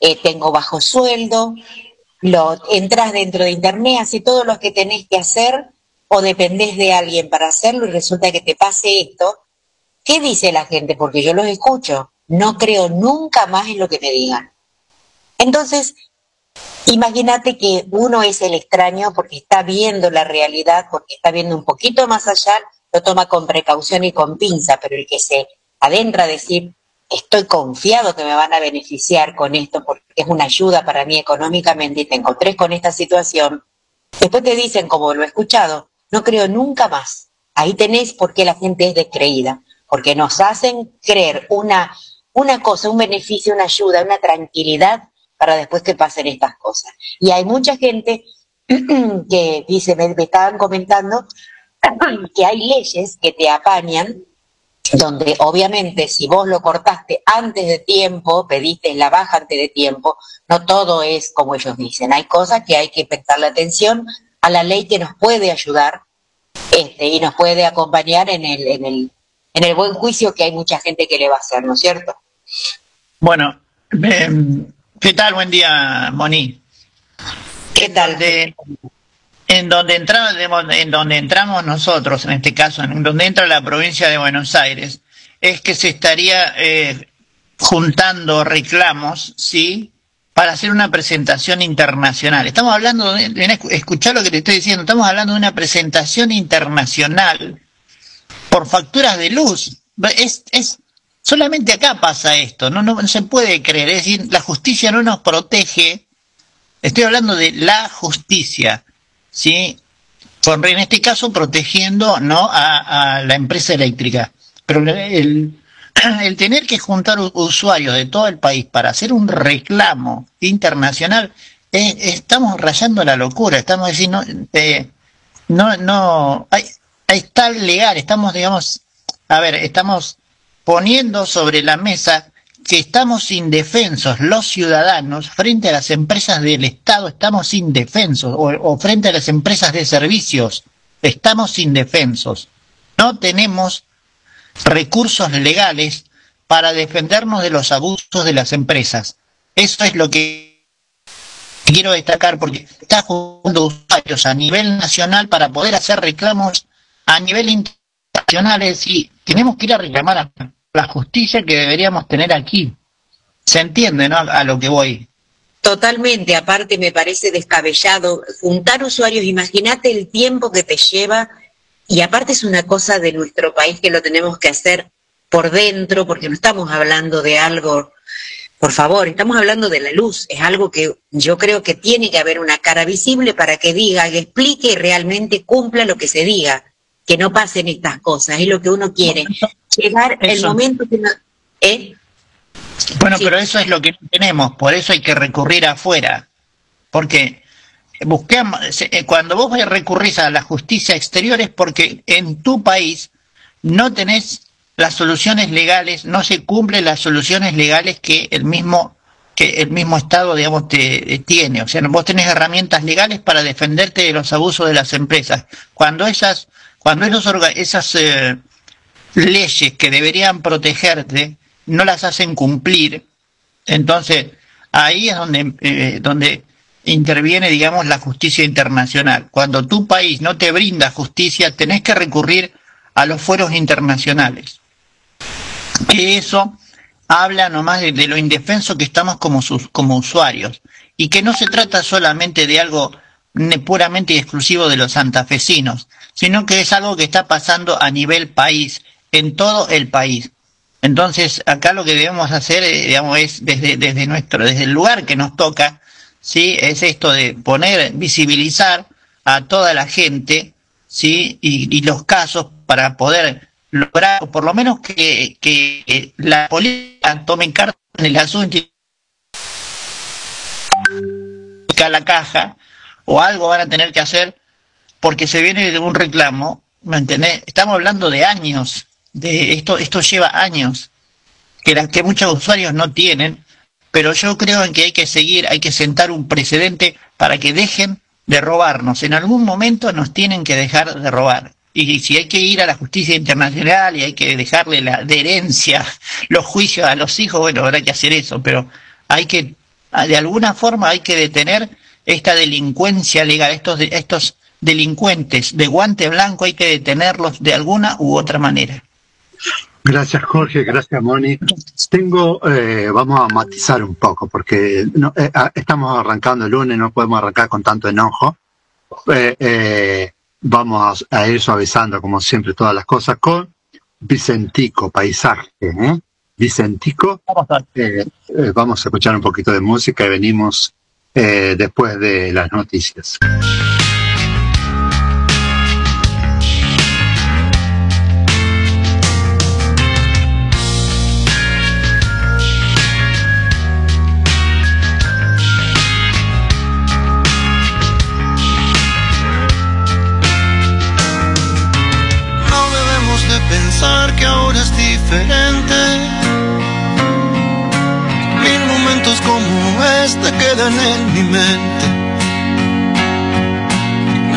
Speaker 14: eh, tengo bajo sueldo, lo entras dentro de internet, haces todo lo que tenés que hacer o dependés de alguien para hacerlo y resulta que te pase esto. ¿Qué dice la gente? Porque yo los escucho. No creo nunca más en lo que me digan. Entonces, imagínate que uno es el extraño porque está viendo la realidad, porque está viendo un poquito más allá, lo toma con precaución y con pinza, pero el que se adentra a decir, estoy confiado que me van a beneficiar con esto porque es una ayuda para mí económicamente y te encontré con esta situación, después te dicen, como lo he escuchado, no creo nunca más. Ahí tenés por qué la gente es descreída, porque nos hacen creer una, una cosa, un beneficio, una ayuda, una tranquilidad para después que pasen estas cosas. Y hay mucha gente que dice, me, me estaban comentando que hay leyes que te apañan donde obviamente si vos lo cortaste antes de tiempo, pediste la baja antes de tiempo, no todo es como ellos dicen. Hay cosas que hay que prestarle atención a la ley que nos puede ayudar este, y nos puede acompañar en el, en, el, en el buen juicio que hay mucha gente que le va a hacer, ¿no es cierto?
Speaker 4: Bueno, em, ¿qué tal? Buen día, Moni.
Speaker 14: ¿Qué tal?
Speaker 4: De, en donde entramos, en donde entramos nosotros, en este caso, en donde entra la provincia de Buenos Aires, es que se estaría eh, juntando reclamos, ¿sí? Para hacer una presentación internacional. Estamos hablando, de, escuchar lo que te estoy diciendo, estamos hablando de una presentación internacional por facturas de luz. Es, es, solamente acá pasa esto, no, no, no se puede creer, es decir, la justicia no nos protege. Estoy hablando de la justicia ¿sí? en este caso protegiendo ¿no? a, la empresa eléctrica. Pero el, tener que juntar usuarios de todo el país para hacer un reclamo internacional, estamos rayando la locura, estamos diciendo, eh, no, no, hay, está legal, estamos, digamos, a ver, estamos poniendo sobre la mesa que estamos indefensos, los ciudadanos, frente a las empresas del Estado, estamos indefensos, o, frente a las empresas de servicios, estamos indefensos. No tenemos recursos legales para defendernos de los abusos de las empresas. Eso es lo que quiero destacar, porque está jugando usuarios a nivel nacional para poder hacer reclamos a nivel internacional, y tenemos que ir a reclamar a la justicia que deberíamos tener aquí. Se entiende, ¿no? A lo que voy.
Speaker 14: Totalmente, aparte me parece descabellado juntar usuarios, imagínate el tiempo que te lleva y aparte es una cosa de nuestro país que lo tenemos que hacer por dentro, porque no estamos hablando de algo, por favor, estamos hablando de la luz, es algo que yo creo que tiene que haber una cara visible para que diga, que explique y realmente cumpla lo que se diga, que no pasen estas cosas, es lo que uno quiere llegar el momento que ¿eh?
Speaker 4: Bueno, pero eso es lo que tenemos, por eso hay que recurrir afuera, porque busquemos, eh, cuando vos recurrís a la justicia exterior es porque en tu país no tenés las soluciones legales, no se cumplen las soluciones legales que el mismo que el mismo Estado, digamos, te, tiene. O sea, vos tenés herramientas legales para defenderte de los abusos de las empresas. Cuando esas, cuando esos, esas eh, leyes que deberían protegerte no las hacen cumplir, entonces ahí es donde, eh, donde interviene, digamos, la justicia internacional. Cuando tu país no te brinda justicia, tenés que recurrir a los fueros internacionales. Que eso habla nomás de, de lo indefenso que estamos como, sus, como usuarios. Y que no se trata solamente de algo puramente y exclusivo de los santafesinos, sino que es algo que está pasando a nivel país, en todo el país. Entonces, acá lo que debemos hacer, eh, digamos, es desde, desde nuestro, desde el lugar que nos toca, sí, es esto de poner, visibilizar a toda la gente, sí, y, y los casos para poder lograr, por lo menos que, eh, la política tome carta en el asunto y la caja o algo van a tener que hacer porque se viene un reclamo, ¿me entendés? Estamos hablando de años, de esto, esto lleva años, que, la, que muchos usuarios no tienen, pero yo creo en que hay que seguir, hay que sentar un precedente para que dejen de robarnos. En algún momento nos tienen que dejar de robar. Y si hay que ir a la justicia internacional y hay que dejarle la de herencia los juicios a los hijos, bueno, habrá que hacer eso, pero hay que, de alguna forma hay que detener esta delincuencia legal, estos, estos delincuentes de guante blanco hay que detenerlos de alguna u otra manera.
Speaker 3: Gracias Jorge, gracias Moni. Tengo, eh, vamos a matizar un poco porque no, eh, ah, estamos arrancando el lunes, no podemos arrancar con tanto enojo. Eh, eh, vamos a, a ir suavizando como siempre todas las cosas con Vicentico, paisaje. ¿eh? Vicentico, eh, vamos a escuchar un poquito de música y venimos después de las noticias.
Speaker 15: Que ahora es diferente. Mil momentos como este quedan en mi mente.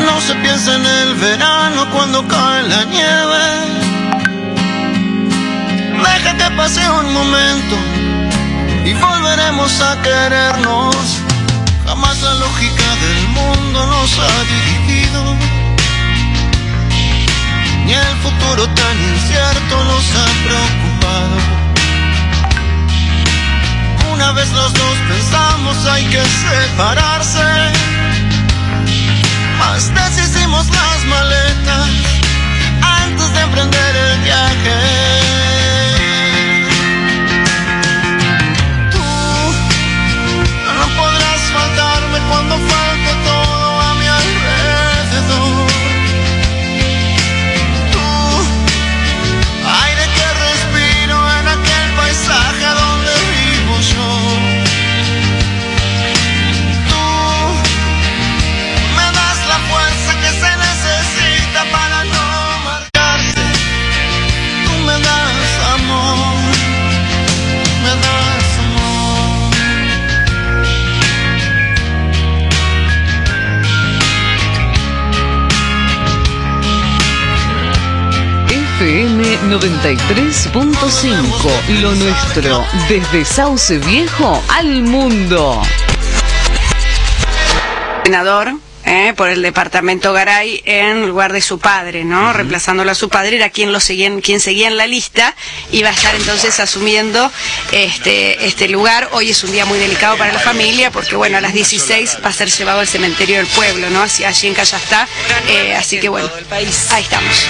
Speaker 15: No se piensa en el verano cuando cae la nieve. Deja que pase un momento y volveremos a querernos. Jamás la lógica del mundo nos ha dirigido ni el futuro tan incierto nos ha preocupado. Una vez los dos pensamos hay que separarse, mas deshicimos las maletas antes de emprender el viaje. Tú no podrás faltarme cuando falte
Speaker 2: FM 93.5, lo nuestro, desde Sauce Viejo al mundo.
Speaker 16: senador eh, por el departamento Garay en lugar de su padre, ¿no? Reemplazándolo a su padre, era quien lo seguía, en- quien seguía en la lista y va a estar entonces asumiendo este, este lugar. Hoy es un día muy delicado para la familia porque, bueno, a las 16 va a ser llevado al cementerio del pueblo, ¿no? Así, allí en Callastá. Eh, así que, bueno, ahí estamos.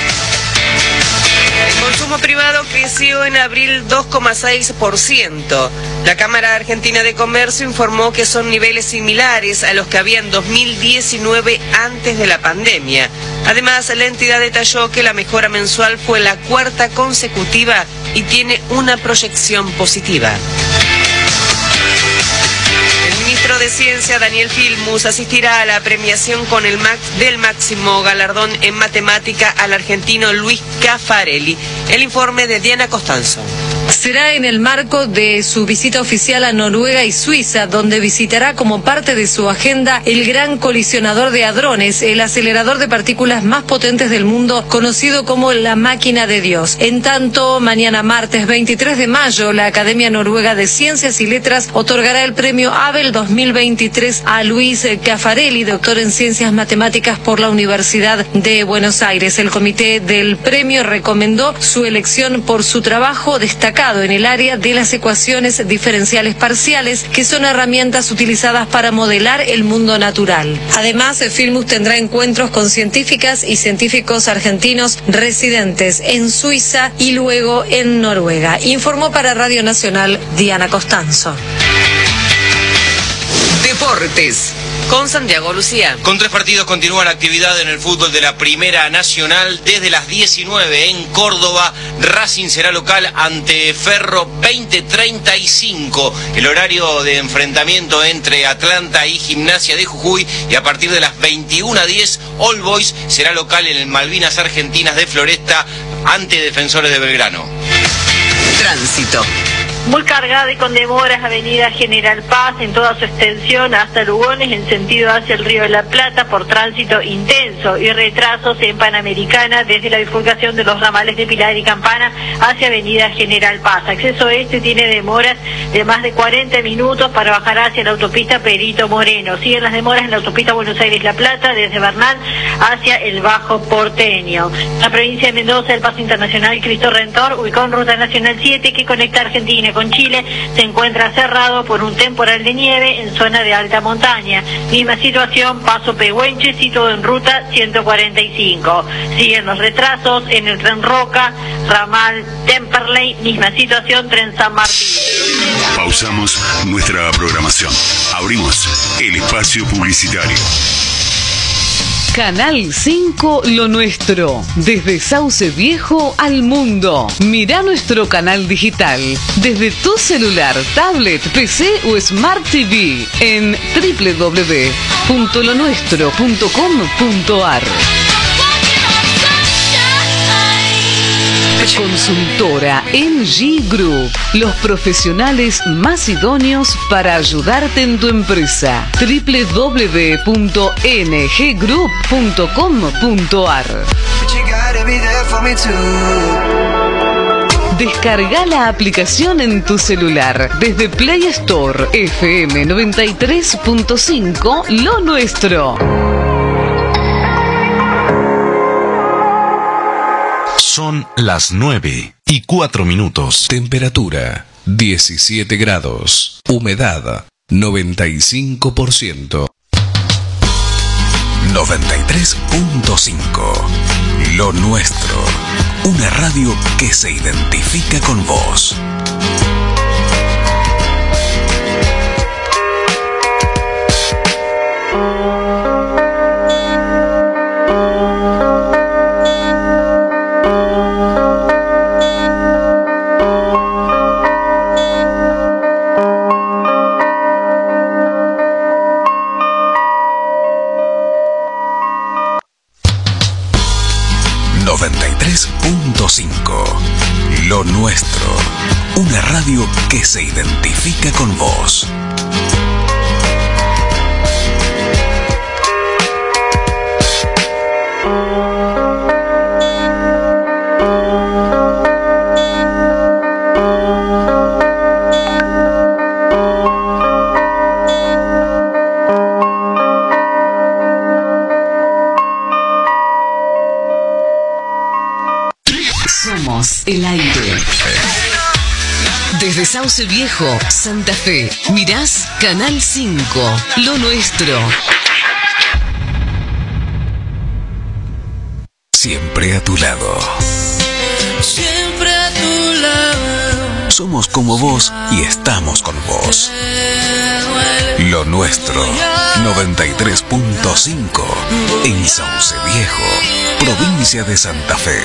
Speaker 17: El consumo privado creció en abril 2,6%. La Cámara Argentina de Comercio informó que son niveles similares a los que había en 2019 antes de la pandemia. Además, la entidad detalló que la mejora mensual fue la cuarta consecutiva y tiene una proyección positiva. Ministro de Ciencia, Daniel Filmus, asistirá a la premiación con el max del máximo galardón en matemática al argentino Luis Caffarelli. El informe de Diana Costanzo.
Speaker 18: Será en el marco de su visita oficial a Noruega y Suiza, donde visitará como parte de su agenda el gran colisionador de hadrones, el acelerador de partículas más potentes del mundo, conocido como la máquina de Dios. En tanto, mañana martes 23 de mayo, la Academia Noruega de Ciencias y Letras otorgará el premio Abel 2023 a Luis Caffarelli, doctor en Ciencias Matemáticas por la Universidad de Buenos Aires. El comité del premio recomendó su elección por su trabajo destacado en el área de las ecuaciones diferenciales parciales, que son herramientas utilizadas para modelar el mundo natural. Además, Filmus tendrá encuentros con científicas y científicos argentinos residentes en Suiza y luego en Noruega. Informó para Radio Nacional Diana Costanzo.
Speaker 17: Deportes. Con Santiago Lucía.
Speaker 7: Con tres partidos continúa la actividad en el fútbol de la Primera Nacional desde las 19 en Córdoba. Racing será local ante Ferro 2035. El horario de enfrentamiento entre Atlanta y Gimnasia de Jujuy y a partir de las 21 a 10 All Boys será local en el Malvinas Argentinas de Floresta ante Defensores de Belgrano.
Speaker 17: Tránsito.
Speaker 19: Muy cargada y con demoras Avenida General Paz en toda su extensión hasta Lugones en sentido hacia el Río de la Plata por tránsito intenso y retrasos en Panamericana desde la bifurcación de los ramales de Pilar y Campana hacia Avenida General Paz. Acceso este tiene demoras de más de 40 minutos para bajar hacia la autopista Perito Moreno. Siguen las demoras en la autopista Buenos Aires-La Plata desde Bernal hacia el Bajo Porteño. La provincia de Mendoza, el paso internacional Cristo Rentor, ubicó en Ruta Nacional 7 que conecta Argentina con Chile se encuentra cerrado por un temporal de nieve en zona de alta montaña. Misma situación, Paso Pehuenche, situado en ruta 145. Siguen los retrasos en el tren Roca, ramal Temperley, misma situación, tren San Martín.
Speaker 20: Pausamos nuestra programación. Abrimos el espacio publicitario.
Speaker 2: Canal 5 Lo Nuestro. Desde Sauce Viejo al mundo. Mira nuestro canal digital desde tu celular, tablet, PC o Smart TV en www.lonuestro.com.ar. Consultora NG Group, los profesionales más idóneos para ayudarte en tu empresa. www.nggroup.com.ar Descarga la aplicación en tu celular desde Play Store FM 93.5 Lo Nuestro.
Speaker 12: Son las 9 y 4 minutos. Temperatura 17 grados. Humedad 95%. 93.5. Lo nuestro. Una radio que se identifica con vos. Una radio que se identifica con vos.
Speaker 2: Sauce Viejo, Santa Fe, mirás Canal 5, lo nuestro.
Speaker 12: Siempre a tu lado.
Speaker 10: Siempre a tu lado.
Speaker 12: Somos como vos y estamos con vos. Lo nuestro. 93.5 en Sauce Viejo, provincia de Santa Fe.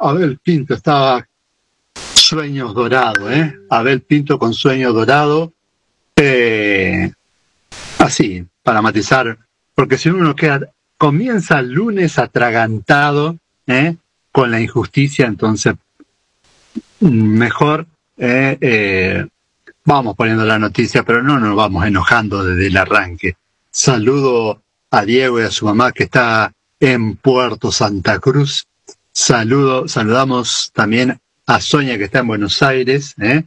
Speaker 3: Abel Pinto estaba sueños dorado, ¿eh? Abel Pinto con sueño dorado. Eh, así, para matizar, porque si uno queda, comienza el lunes atragantado, ¿eh? Con la injusticia, entonces mejor eh, eh, vamos poniendo la noticia, pero no nos vamos enojando desde el arranque. Saludo a Diego y a su mamá que está en Puerto Santa Cruz. Saludo, saludamos también a Sonia que está en Buenos Aires, ¿eh?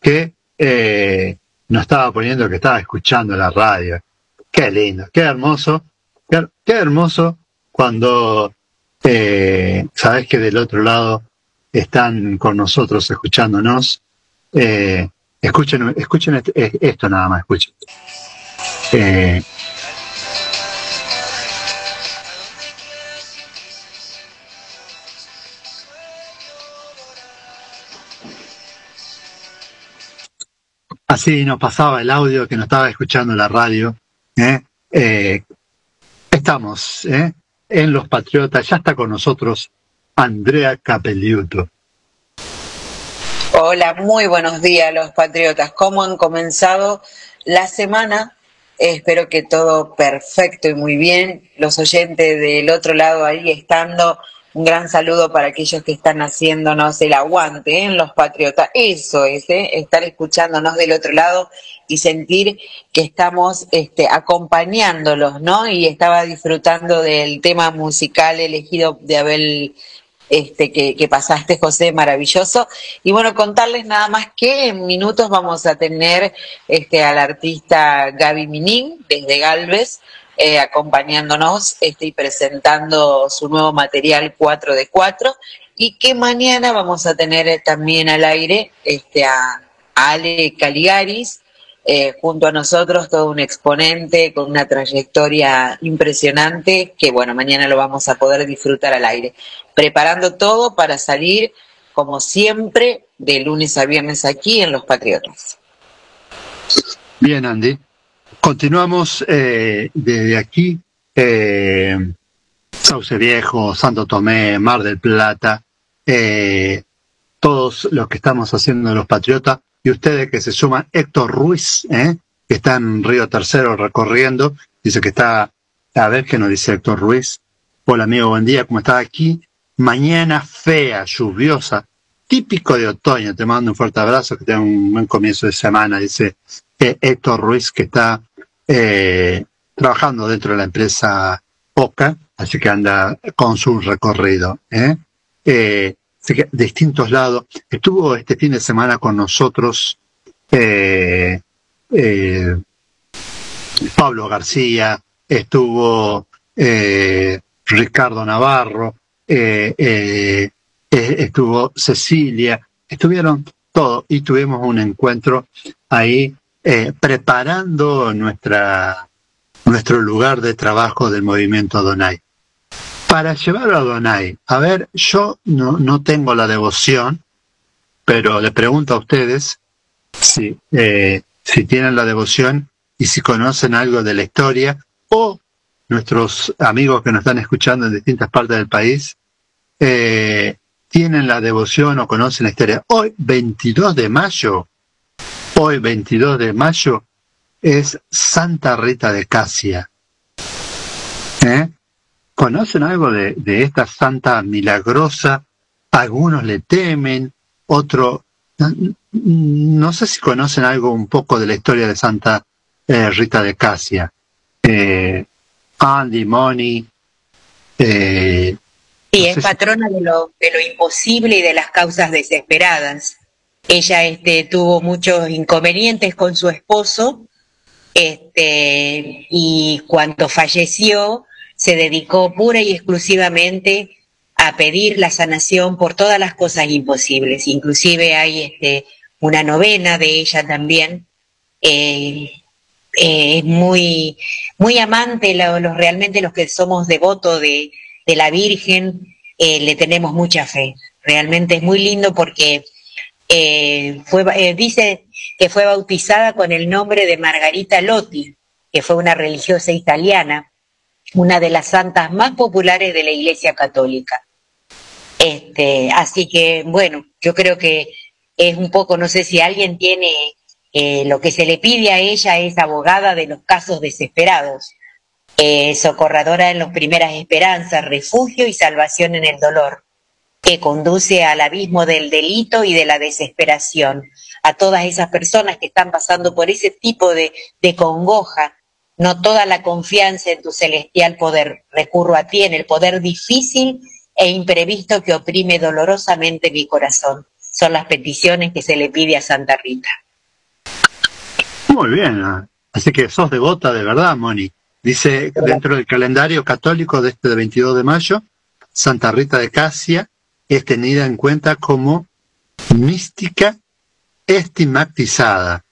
Speaker 3: que eh, nos estaba poniendo que estaba escuchando la radio. Qué lindo, qué hermoso, qué, hermoso cuando eh, sabes que del otro lado están con nosotros escuchándonos. Eh, escuchen, escuchen esto nada más, escuchen. Así nos pasaba el audio que nos estaba escuchando la radio. ¿eh? Eh, estamos ¿eh? en Los Patriotas, ya está con nosotros Andrea Capelliuto.
Speaker 14: Hola, muy buenos días los patriotas. ¿Cómo han comenzado la semana? Espero que todo perfecto y muy bien. Los oyentes del otro lado ahí estando, un gran saludo para aquellos que están haciéndonos el aguante en los patriotas. Eso es, ¿eh? estar escuchándonos del otro lado y sentir que estamos este, acompañándolos, ¿no? Y estaba disfrutando del tema musical elegido de Abel este, que, que pasaste, José, maravilloso. Y bueno, contarles nada más que en minutos vamos a tener este, al artista Gaby Minin desde Galvez, eh, acompañándonos este, y presentando su nuevo material 4 de 4 y que mañana vamos a tener eh, también al aire este, a, Ale Caligaris, eh, junto a nosotros todo un exponente con una trayectoria impresionante que bueno, mañana lo vamos a poder disfrutar al aire. Preparando todo para salir, como siempre, de lunes a viernes aquí en Los Patriotas.
Speaker 3: Bien, Andy. Continuamos eh, desde aquí, eh, Sauce Viejo, Santo Tomé, Mar del Plata, eh, todos los que estamos haciendo los Patriotas y ustedes que se suman, Héctor Ruiz, eh, que está en Río Tercero recorriendo, dice que está, a ver qué nos dice Héctor Ruiz. Hola amigo, buen día, ¿cómo estás aquí? Mañana fea, lluviosa, típico de otoño, te mando un fuerte abrazo, que tenga un buen comienzo de semana, dice Héctor Ruiz, que está eh, trabajando dentro de la empresa OCA, así que anda con su recorrido. ¿eh? Eh, así que distintos lados. Estuvo este fin de semana con nosotros Pablo García, estuvo Ricardo Navarro, estuvo Cecilia, estuvieron todos y tuvimos un encuentro ahí eh, preparando nuestra, nuestro lugar de trabajo del movimiento Donai. Para llevarlo a Donai, a ver, yo no, no tengo la devoción, pero le pregunto a ustedes si, eh, si tienen la devoción y si conocen algo de la historia o nuestros amigos que nos están escuchando en distintas partes del país eh, tienen la devoción o conocen la historia. Hoy, 22 de mayo, hoy 22 de mayo es Santa Rita de Casia. ¿Eh? ¿Conocen algo de, de esta santa milagrosa? Algunos le temen, otro no, sé si conocen algo un poco de la historia de Santa eh, Rita de Casia. Eh, Andy, Moni, eh,
Speaker 14: Sí,
Speaker 3: No
Speaker 14: es
Speaker 3: si-
Speaker 14: patrona de lo, de lo imposible y de las causas desesperadas. Ella este, tuvo muchos inconvenientes con su esposo este, y cuando falleció se dedicó pura y exclusivamente a pedir la sanación por todas las cosas imposibles. Inclusive hay este, una novena de ella también. Eh, eh, es muy, muy amante, lo- los, realmente los que somos devotos de, de la Virgen, eh, le tenemos mucha fe. Realmente es muy lindo porque eh, fue, eh, dice que fue bautizada con el nombre de Margarita Lotti, que fue una religiosa italiana, una de las santas más populares de la Iglesia Católica. Este, así que, bueno, yo creo que es un poco, no sé si alguien tiene eh, lo que se le pide a ella es abogada de los casos desesperados, eh, socorradora en las primeras esperanzas, refugio y salvación en el dolor, que conduce al abismo del delito y de la desesperación. A todas esas personas que están pasando por ese tipo de, de congoja, no toda la confianza en tu celestial poder. Recurro a ti en el poder difícil e imprevisto que oprime dolorosamente mi corazón. Son las peticiones que se le pide a Santa Rita.
Speaker 3: Muy bien. ah. Así que sos devota de verdad, Moni. Dice dentro del calendario católico de este 22 de mayo, Santa Rita de Casia es tenida en cuenta como mística estigmatizada.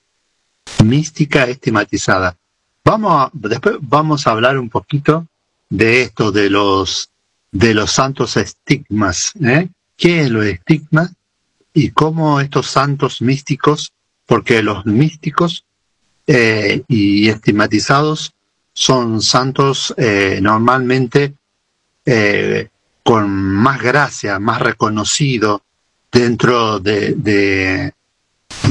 Speaker 3: Mística estigmatizada. Vamos a, después vamos a hablar un poquito de esto de los de los santos estigmas. ¿eh? ¿Qué es los estigmas? Y cómo estos santos místicos, porque los místicos eh, y estigmatizados son santos eh, normalmente eh, con más gracia, más reconocido dentro de, de,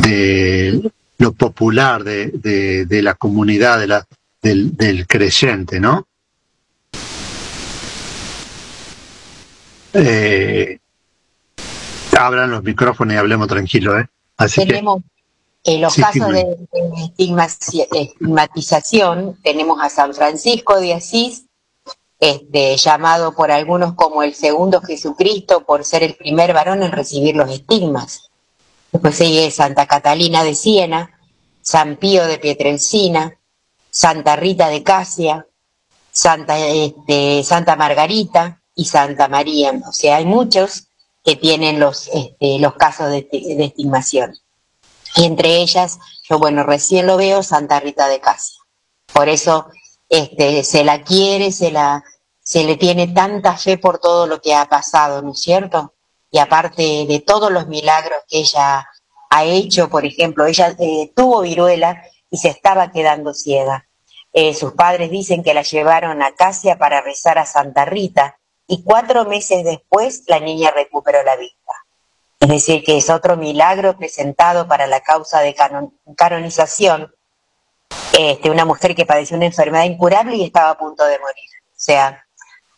Speaker 3: de lo popular de, de, de la comunidad de la, del, del creyente, ¿no? Eh, abran los micrófonos y hablemos tranquilo, ¿eh? Así que
Speaker 14: tenemos eh, los
Speaker 3: Sí,
Speaker 14: casos de, de estigmatización, tenemos a San Francisco de Asís, este, llamado por algunos como el segundo Jesucristo por ser el primer varón en recibir los estigmas. Después sigue Santa Catalina de Siena, San Pío de Pietrelcina, Santa Rita de Casia, Santa, este, Santa Margarita y Santa María. O sea, hay muchos que tienen los, este, los casos de, de estigmación. Y entre ellas, yo bueno, recién lo veo, Santa Rita de Casia. Por eso este, se la quiere, se, la, se le tiene tanta fe por todo lo que ha pasado, ¿no es cierto? Y aparte de todos los milagros que ella ha hecho, por ejemplo, ella eh, tuvo viruela y se estaba quedando ciega. Eh, sus padres dicen que la llevaron a Casia para rezar a Santa Rita y cuatro meses después la niña recuperó la vista. Es decir, que es otro milagro presentado para la causa de canonización. Este, una mujer que padeció una enfermedad incurable y estaba a punto de morir. O sea,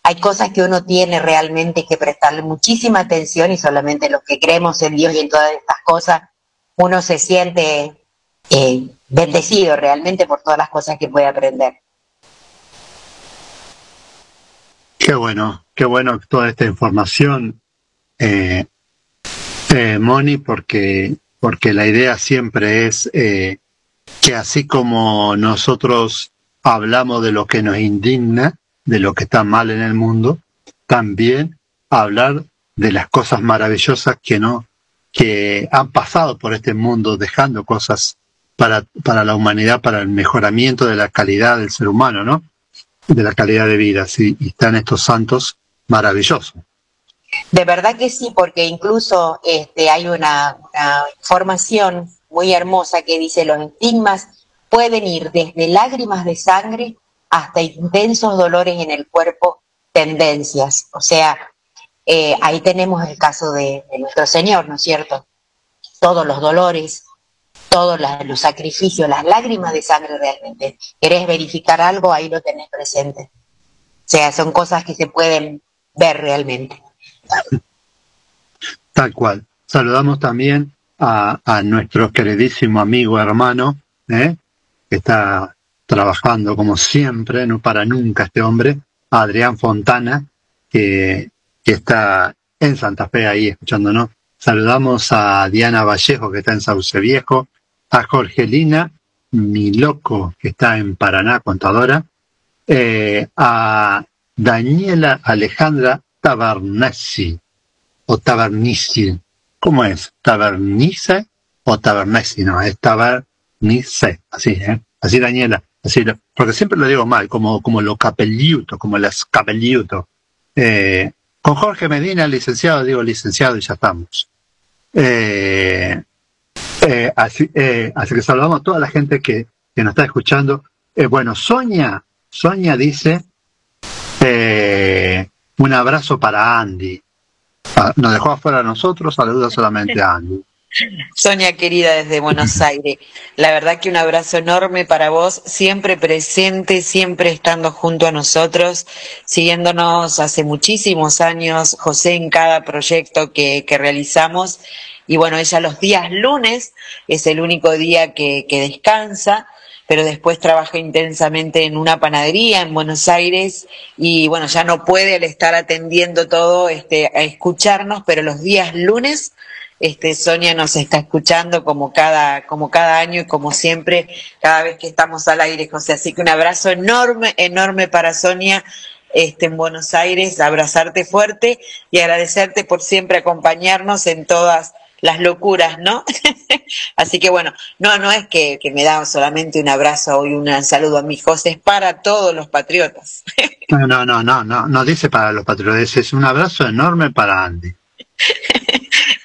Speaker 14: hay cosas que uno tiene realmente que prestarle muchísima atención y solamente los que creemos en Dios y en todas estas cosas, uno se siente eh, bendecido realmente por todas las cosas que puede aprender.
Speaker 3: Qué bueno, qué bueno toda esta información, eh, eh, Moni, porque, porque la idea siempre es que así como nosotros hablamos de lo que nos indigna, de lo que está mal en el mundo, también hablar de las cosas maravillosas que no que han pasado por este mundo dejando cosas para, para la humanidad, para el mejoramiento de la calidad del ser humano, ¿no? De la calidad de vida, sí, están estos santos maravillosos.
Speaker 14: De verdad que sí, porque incluso este, hay una, una información muy hermosa que dice los estigmas pueden ir desde lágrimas de sangre hasta intensos dolores en el cuerpo, tendencias. O sea, eh, ahí tenemos el caso de, nuestro Señor, ¿no es cierto? Todos los dolores, todos los sacrificios, las lágrimas de sangre realmente. ¿Querés verificar algo? Ahí lo tenés presente. O sea, son cosas que se pueden ver realmente.
Speaker 3: Tal cual. Saludamos también a, a nuestro queridísimo amigo hermano, ¿eh? que está trabajando como siempre, no para nunca este hombre, Adrián Fontana, que, está en Santa Fe ahí escuchándonos. Saludamos a Diana Vallejo, que está en Sauce Viejo, a Jorgelina Miloco, que está en Paraná, contadora, eh, a Daniela Alejandra Tabernesi, o Tabernici. ¿Cómo es? ¿Tabernice o Tabernesi? No, es Tabernice, así, ¿eh? Así, Daniela porque siempre lo digo mal, como, como lo capelliuto, como las capelliuto. Eh, con Jorge Medina, licenciado, digo licenciado y ya estamos. Eh, eh, así, así que saludamos a toda la gente que, que nos está escuchando. bueno, Sonia, Sonia dice un abrazo para Andy. Ah, nos dejó afuera a nosotros, saluda solamente a Andy.
Speaker 14: Sonia querida desde Buenos Aires, la verdad que un abrazo enorme para vos, siempre presente, siempre estando junto a nosotros, siguiéndonos hace muchísimos años, José, en cada proyecto que, realizamos. Y bueno, ella los días lunes es el único día que, descansa, pero después trabaja intensamente en una panadería en Buenos Aires y bueno, ya no puede al estar atendiendo todo, este, a escucharnos, pero los días lunes este, Sonia nos está escuchando como cada, como cada año y como siempre, cada vez que estamos al aire, José. Así que un abrazo enorme, enorme para Sonia este, en Buenos Aires, abrazarte fuerte y agradecerte por siempre acompañarnos en todas las locuras, ¿no? Así que bueno, no, no es que, que me da solamente un abrazo y un saludo a mis José, es para todos los patriotas.
Speaker 3: no, no, no, no, no, no dice para los patriotas, es un abrazo enorme para Andy.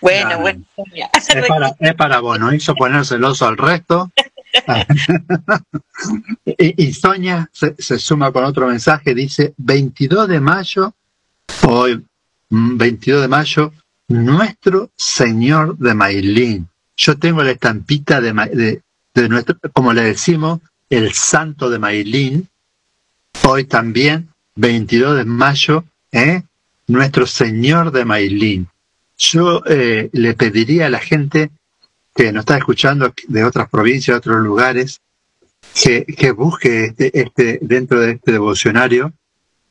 Speaker 14: Bueno, bueno.
Speaker 3: Es para, es para vos, no hizo poner celoso al resto. y, Sonia se, suma con otro mensaje, dice 22 de mayo, hoy 22 mm, de mayo, nuestro Señor de Mailín. Yo tengo la estampita de, de, nuestro, como le decimos, el Santo de Mailín. Hoy también, 22 de mayo, ¿eh? nuestro Señor de Mailín. Yo eh, le pediría a la gente que nos está escuchando de otras provincias, de otros lugares, que, que busque este, este, dentro de este devocionario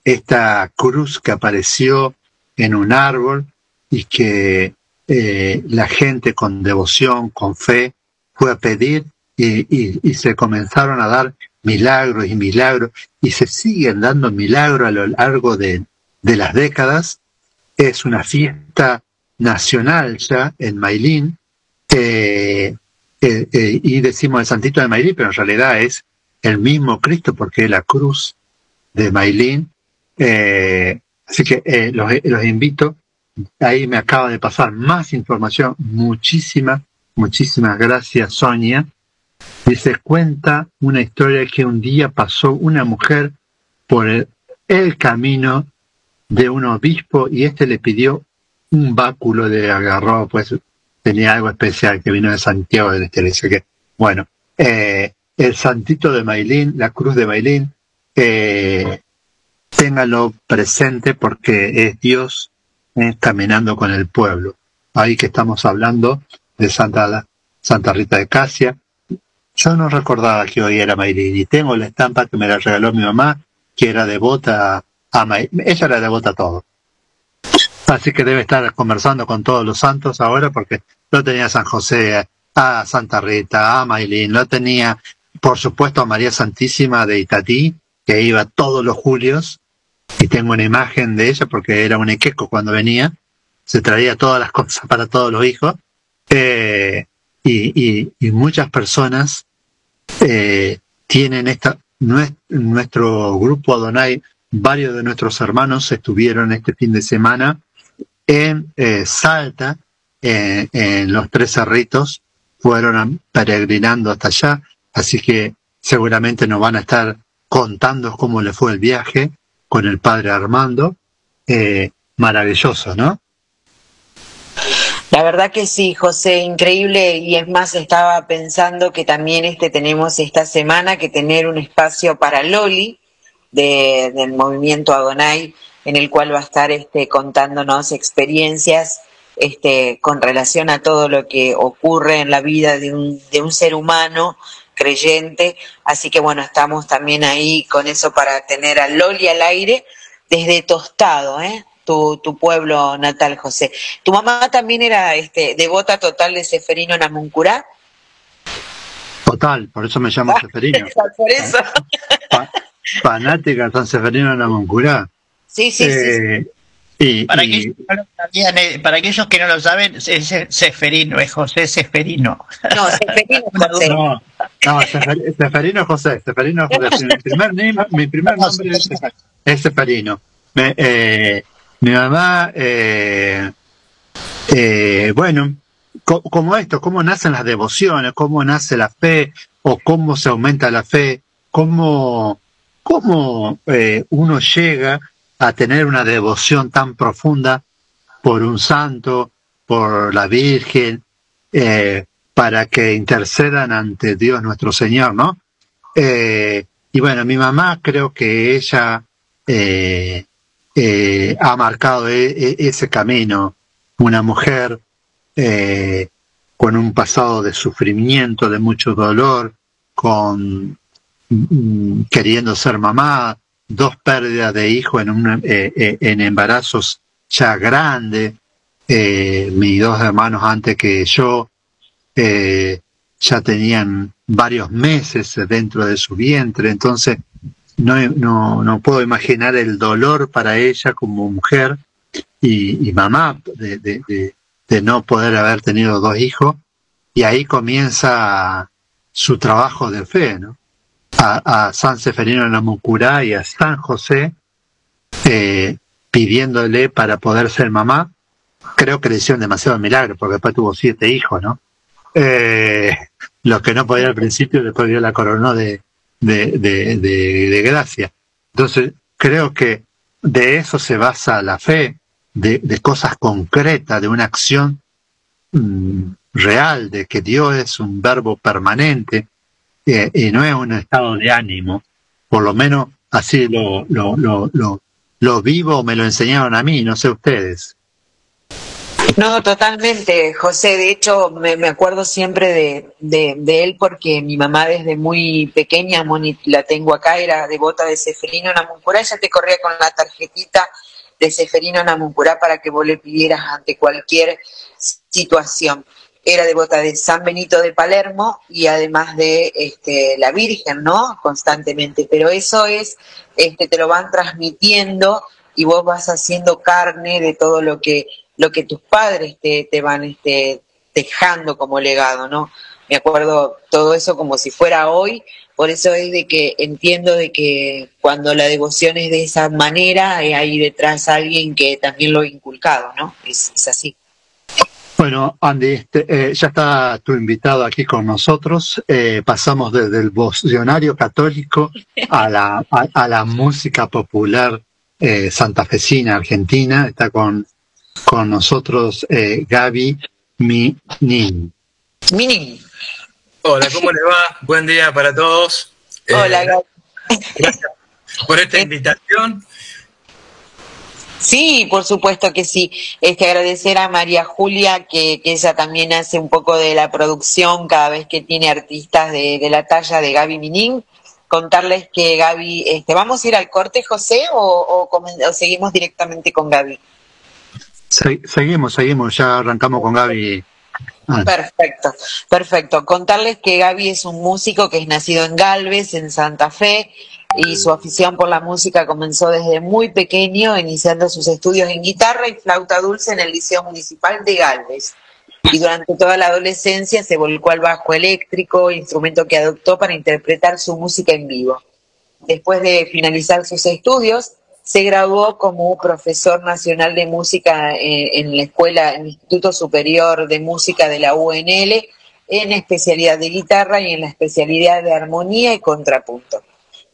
Speaker 3: esta cruz que apareció en un árbol y que eh, la gente con devoción, con fe, fue a pedir y, se comenzaron a dar milagros y milagros y se siguen dando milagros a lo largo de, de las décadas. Es una fiesta nacional ya en Mailín, eh, eh, y decimos el Santito de Mailín, pero en realidad es el mismo Cristo porque es la cruz de Mailín. así que los, los invito, ahí me acaba de pasar más información, muchísimas, muchísimas gracias Sonia. Se cuenta una historia que un día pasó una mujer por el, camino de un obispo y este le pidió un báculo de agarró, pues tenía algo especial que vino de Santiago del Estero. Dice que, bueno, eh, el santito de Mailín, la cruz de Mailín, eh, téngalo presente porque es Dios eh, caminando con el pueblo. Ahí que estamos hablando de Santa, Santa Rita de Casia. Yo no recordaba que hoy era y tengo la estampa que me la regaló mi mamá, que era devota a Mailín. Ella era devota a todo. Así que debe estar conversando con todos los santos ahora porque lo tenía San José, a Santa Rita, a Mailín, lo tenía, por supuesto, a María Santísima de Itatí, que iba todos los julios, y tengo una imagen de ella porque era un equeco cuando venía, se traía todas las cosas para todos los hijos, eh, y, y, muchas personas eh, tienen esta, nuestro grupo Adonai, varios de nuestros hermanos estuvieron este fin de semana en eh, Salta, en los tres cerritos, fueron peregrinando hasta allá, así que seguramente nos van a estar contando cómo le fue el viaje con el padre Armando. Eh, maravilloso, ¿no?
Speaker 14: La verdad que sí, José, increíble. Y es más, estaba pensando que también este tenemos esta semana que tener un espacio para Loli de, del movimiento Adonai, en el cual va a estar este, contándonos experiencias este, con relación a todo lo que ocurre en la vida de un, de un ser humano creyente. Así que bueno, estamos también ahí con eso para tener a Loli al aire desde Tostado, ¿eh? Tu, tu pueblo natal, José. ¿Tu mamá también era este, devota total de Seferino Namuncurá?
Speaker 3: Total, por eso me llamo Seferino.
Speaker 14: por eso.
Speaker 3: Pa, fanática de San Seferino Namuncurá.
Speaker 14: Sí, sí,
Speaker 3: eh,
Speaker 14: sí.
Speaker 3: Y,
Speaker 4: Para,
Speaker 3: y-
Speaker 4: que no lo sabían, eh, para aquellos que no lo saben, es Seferino, es José Seferino.
Speaker 14: No, Seferino José.
Speaker 3: No, no, Sefer- Seferino José, Seferino José. Mi primer, mi primer nombre es, es Seferino. Me- eh, mi mamá, eh, eh, bueno, co- como esto, cómo nacen las devociones, cómo nace la fe, o cómo se aumenta la fe, cómo, cómo eh, uno llega a tener una devoción tan profunda por un santo, por la Virgen, eh, para que intercedan ante Dios nuestro Señor, ¿no? Eh, y bueno, mi mamá creo que ella eh, ha marcado e- e- ese camino, una mujer con un pasado de sufrimiento, de mucho dolor, con mm, queriendo ser mamá, dos pérdidas de hijo en, un, eh, eh, en embarazos ya grandes, eh, mis dos hermanos antes que yo eh, ya tenían varios meses dentro de su vientre, entonces no, no, no puedo imaginar el dolor para ella como mujer y, mamá de, de, de, de no poder haber tenido dos hijos, y ahí comienza su trabajo de fe, ¿no? A, a San Seferino en la Mucurá y a San José, eh, pidiéndole para poder ser mamá. Creo que le hicieron demasiado milagro, porque después tuvo siete hijos, ¿no? Eh, lo que no podía al principio, después dio la coronó de, de, de, de, de gracia. Entonces, creo que de eso se basa la fe, de, de cosas concretas, de una acción mm, real, de que Dios es un verbo permanente eh, y no es un estado de ánimo. Por lo menos así lo, lo, lo, lo, vivo, me lo enseñaron a mí, no sé ustedes.
Speaker 14: No, totalmente, José. De hecho, me, me acuerdo siempre de, de, de él porque mi mamá desde muy pequeña, Moni, la tengo acá, era devota de Seferino Namuncurá. Ella te corría con la tarjetita de Seferino Namuncurá para que vos le pidieras ante cualquier situación. Era devota de San Benito de Palermo y además de este, la Virgen, ¿no? Constantemente. Pero eso es, este, te lo van transmitiendo y vos vas haciendo carne de todo lo que lo que tus padres te, te van este, dejando como legado, ¿no? Me acuerdo todo eso como si fuera hoy, por eso es de que entiendo de que cuando la devoción es de esa manera, eh, hay detrás alguien que también lo ha inculcado, ¿no? Es, es así.
Speaker 3: Bueno, Andy, este, eh, ya está tu invitado aquí con nosotros. Eh, pasamos desde el vocionario católico a la, a, a la música popular eh, santafesina, argentina. Está con, con nosotros eh, Gaby Minin.
Speaker 14: Minin.
Speaker 21: Hola, ¿cómo le va? Buen día para todos.
Speaker 14: Hola,
Speaker 21: Eh,
Speaker 14: Gaby.
Speaker 21: Gracias por esta invitación.
Speaker 14: Sí, por supuesto que sí. Este, agradecer a María Julia, que, que ella también hace un poco de la producción cada vez que tiene artistas de, de la talla de Gaby Minin. Contarles que Gaby, este, ¿vamos a ir al corte, José, o, o seguimos directamente con Gaby?
Speaker 3: Se- seguimos, seguimos, ya arrancamos con Gaby. Ah,
Speaker 14: Perfecto, perfecto. Contarles que Gaby es un músico que es nacido en Galvez, en Santa Fe, y su afición por la música comenzó desde muy pequeño, iniciando sus estudios en guitarra y flauta dulce en el Liceo Municipal de Galvez. Y durante toda la adolescencia se volcó al bajo eléctrico, instrumento que adoptó para interpretar su música en vivo. Después de finalizar sus estudios, se graduó como profesor nacional de música eh, en la escuela, en el Instituto Superior de Música de la UNL, en especialidad de guitarra y en la especialidad de armonía y contrapunto.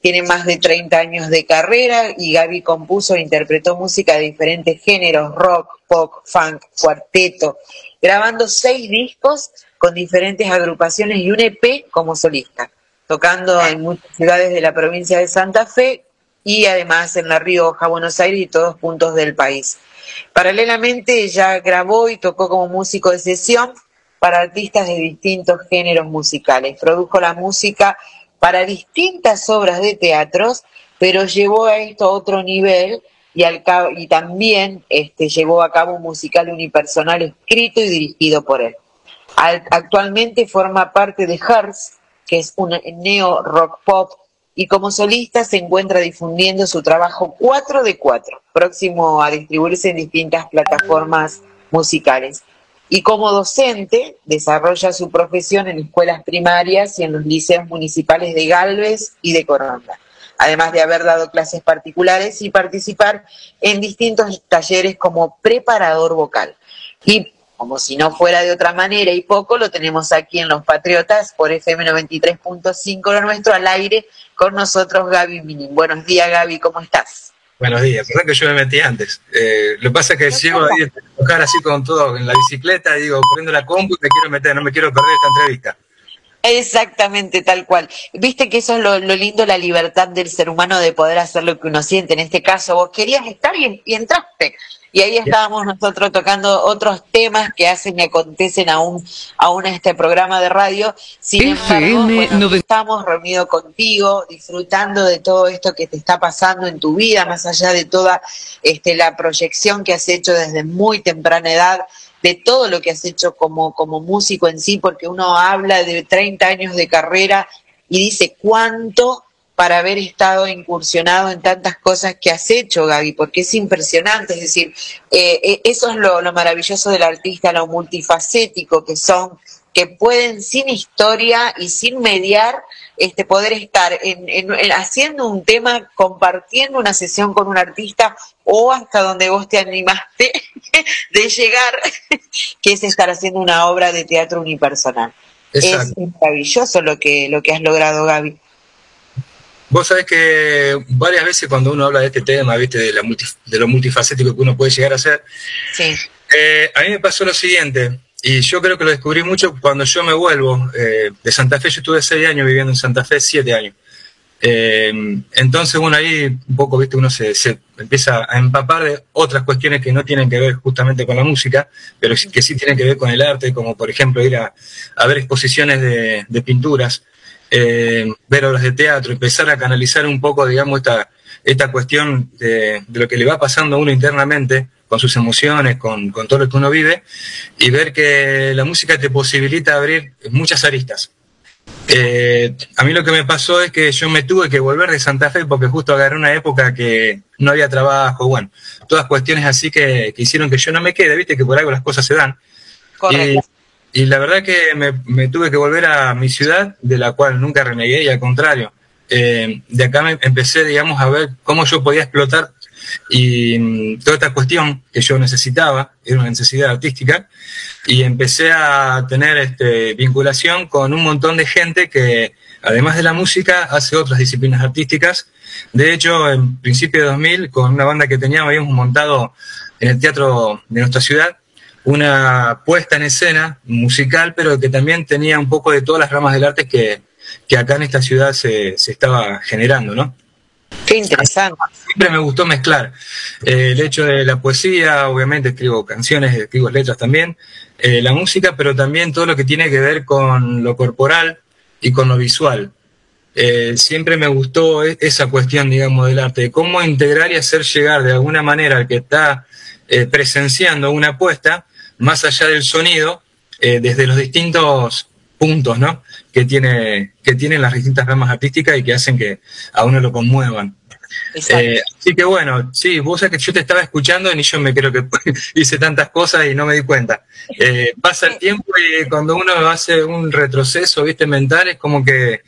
Speaker 14: Tiene más de 30 años de carrera y Gaby compuso e interpretó música de diferentes géneros, rock, pop, funk, cuarteto, grabando seis discos con diferentes agrupaciones y un EP como solista, tocando en muchas ciudades de la provincia de Santa Fe y además en La Rioja, Buenos Aires y todos puntos del país. Paralelamente ella grabó y tocó como músico de sesión para artistas de distintos géneros musicales. Produjo la música para distintas obras de teatros, pero llevó a esto a otro nivel y, al cabo- y también este, llevó a cabo un musical unipersonal escrito y dirigido por él. Al- actualmente forma parte de Hearts, que es un neo rock pop, y como solista se encuentra difundiendo su trabajo 4 de 4, próximo a distribuirse en distintas plataformas musicales. Y como docente desarrolla su profesión en escuelas primarias y en los liceos municipales de Galvez y de Coronda, además de haber dado clases particulares y participar en distintos talleres como preparador vocal. Y como si no fuera de otra manera y poco, lo tenemos aquí en Los Patriotas por FM 93.5 lo nuestro al aire con nosotros Gaby Minin. Buenos días Gaby, ¿cómo estás?
Speaker 21: Buenos días, perdón que yo me metí antes. Eh, lo que pasa es que llego ahí a tocar así con todo en la bicicleta y digo, prendo la compu y me quiero meter, no me quiero perder esta entrevista.
Speaker 14: Exactamente, tal cual. Viste que eso es lo, lo lindo, la libertad del ser humano de poder hacer lo que uno siente. En este caso, vos querías estar y, y entraste. Y ahí estábamos nosotros tocando otros temas que hacen y acontecen aún, aún en este programa de radio. Sin embargo, bueno, estamos reunidos contigo, disfrutando de todo esto que te está pasando en tu vida, más allá de toda este, la proyección que has hecho desde muy temprana edad, de todo lo que has hecho como, como músico en sí, porque uno habla de 30 años de carrera y dice cuánto para haber estado incursionado en tantas cosas que has hecho, Gaby, porque es impresionante, es decir, eh, eh, eso es lo, lo maravilloso del artista, lo multifacético que son, que pueden sin historia y sin mediar, este, poder estar en, en- en- haciendo un tema, compartiendo una sesión con un artista o hasta donde vos te animaste de llegar, que es estar haciendo una obra de teatro unipersonal.
Speaker 21: Exacto.
Speaker 14: Es maravilloso lo que, lo que has logrado, Gaby.
Speaker 21: Vos sabés que varias veces cuando uno habla de este tema, viste, de, la multi- de lo multifacético que uno puede llegar a ser,
Speaker 14: Sí.
Speaker 21: eh, a mí me pasó lo siguiente, y yo creo que lo descubrí mucho cuando yo me vuelvo eh, de Santa Fe, yo estuve seis años viviendo en Santa Fe, siete años. Eh, entonces, bueno, ahí un poco, viste, uno se, se empieza a empapar de otras cuestiones que no tienen que ver justamente con la música, pero que sí tienen que ver con el arte, como por ejemplo ir a, ver exposiciones de, de pinturas, eh, ver obras de teatro, empezar a canalizar un poco, digamos, esta, esta cuestión de, de lo que le va pasando a uno internamente, con sus emociones, con, con todo lo que uno vive, y ver que la música te posibilita abrir muchas aristas. Eh, a mí lo que me pasó es que yo me tuve que volver de Santa Fe porque justo agarré una época que no había trabajo, bueno, todas cuestiones así que, que hicieron que yo no me quede, viste que por algo las cosas se dan.
Speaker 14: Correcto.
Speaker 21: Y, y la verdad que me, me tuve que volver a mi ciudad, de la cual nunca renegué, y al contrario, eh, de acá me empecé, digamos, a ver cómo yo podía explotar y mm, toda esta cuestión que yo necesitaba, era una necesidad artística, y empecé a tener este, vinculación con un montón de gente que, además de la música, hace otras disciplinas artísticas. De hecho, en principio de 2000, con una banda que teníamos, habíamos montado en el teatro de nuestra ciudad una puesta en escena musical, pero que también tenía un poco de todas las ramas del arte que, que acá en esta ciudad se, se estaba generando, ¿no?
Speaker 14: Qué interesante.
Speaker 21: Siempre me gustó mezclar eh, el hecho de la poesía, obviamente escribo canciones, escribo letras también, eh, la música, pero también todo lo que tiene que ver con lo corporal y con lo visual. Eh, siempre me gustó e- esa cuestión, digamos, del arte, de cómo integrar y hacer llegar de alguna manera al que está presenciando una apuesta, más allá del sonido, desde los distintos puntos, ¿no? Que tiene, que tienen las distintas ramas artísticas y que hacen que a uno lo conmuevan. Eh, así que bueno, sí, vos sabés que yo te estaba escuchando y ni yo me creo que hice tantas cosas y no me di cuenta. Eh, pasa el tiempo y cuando uno hace un retroceso, viste, mental, es como que,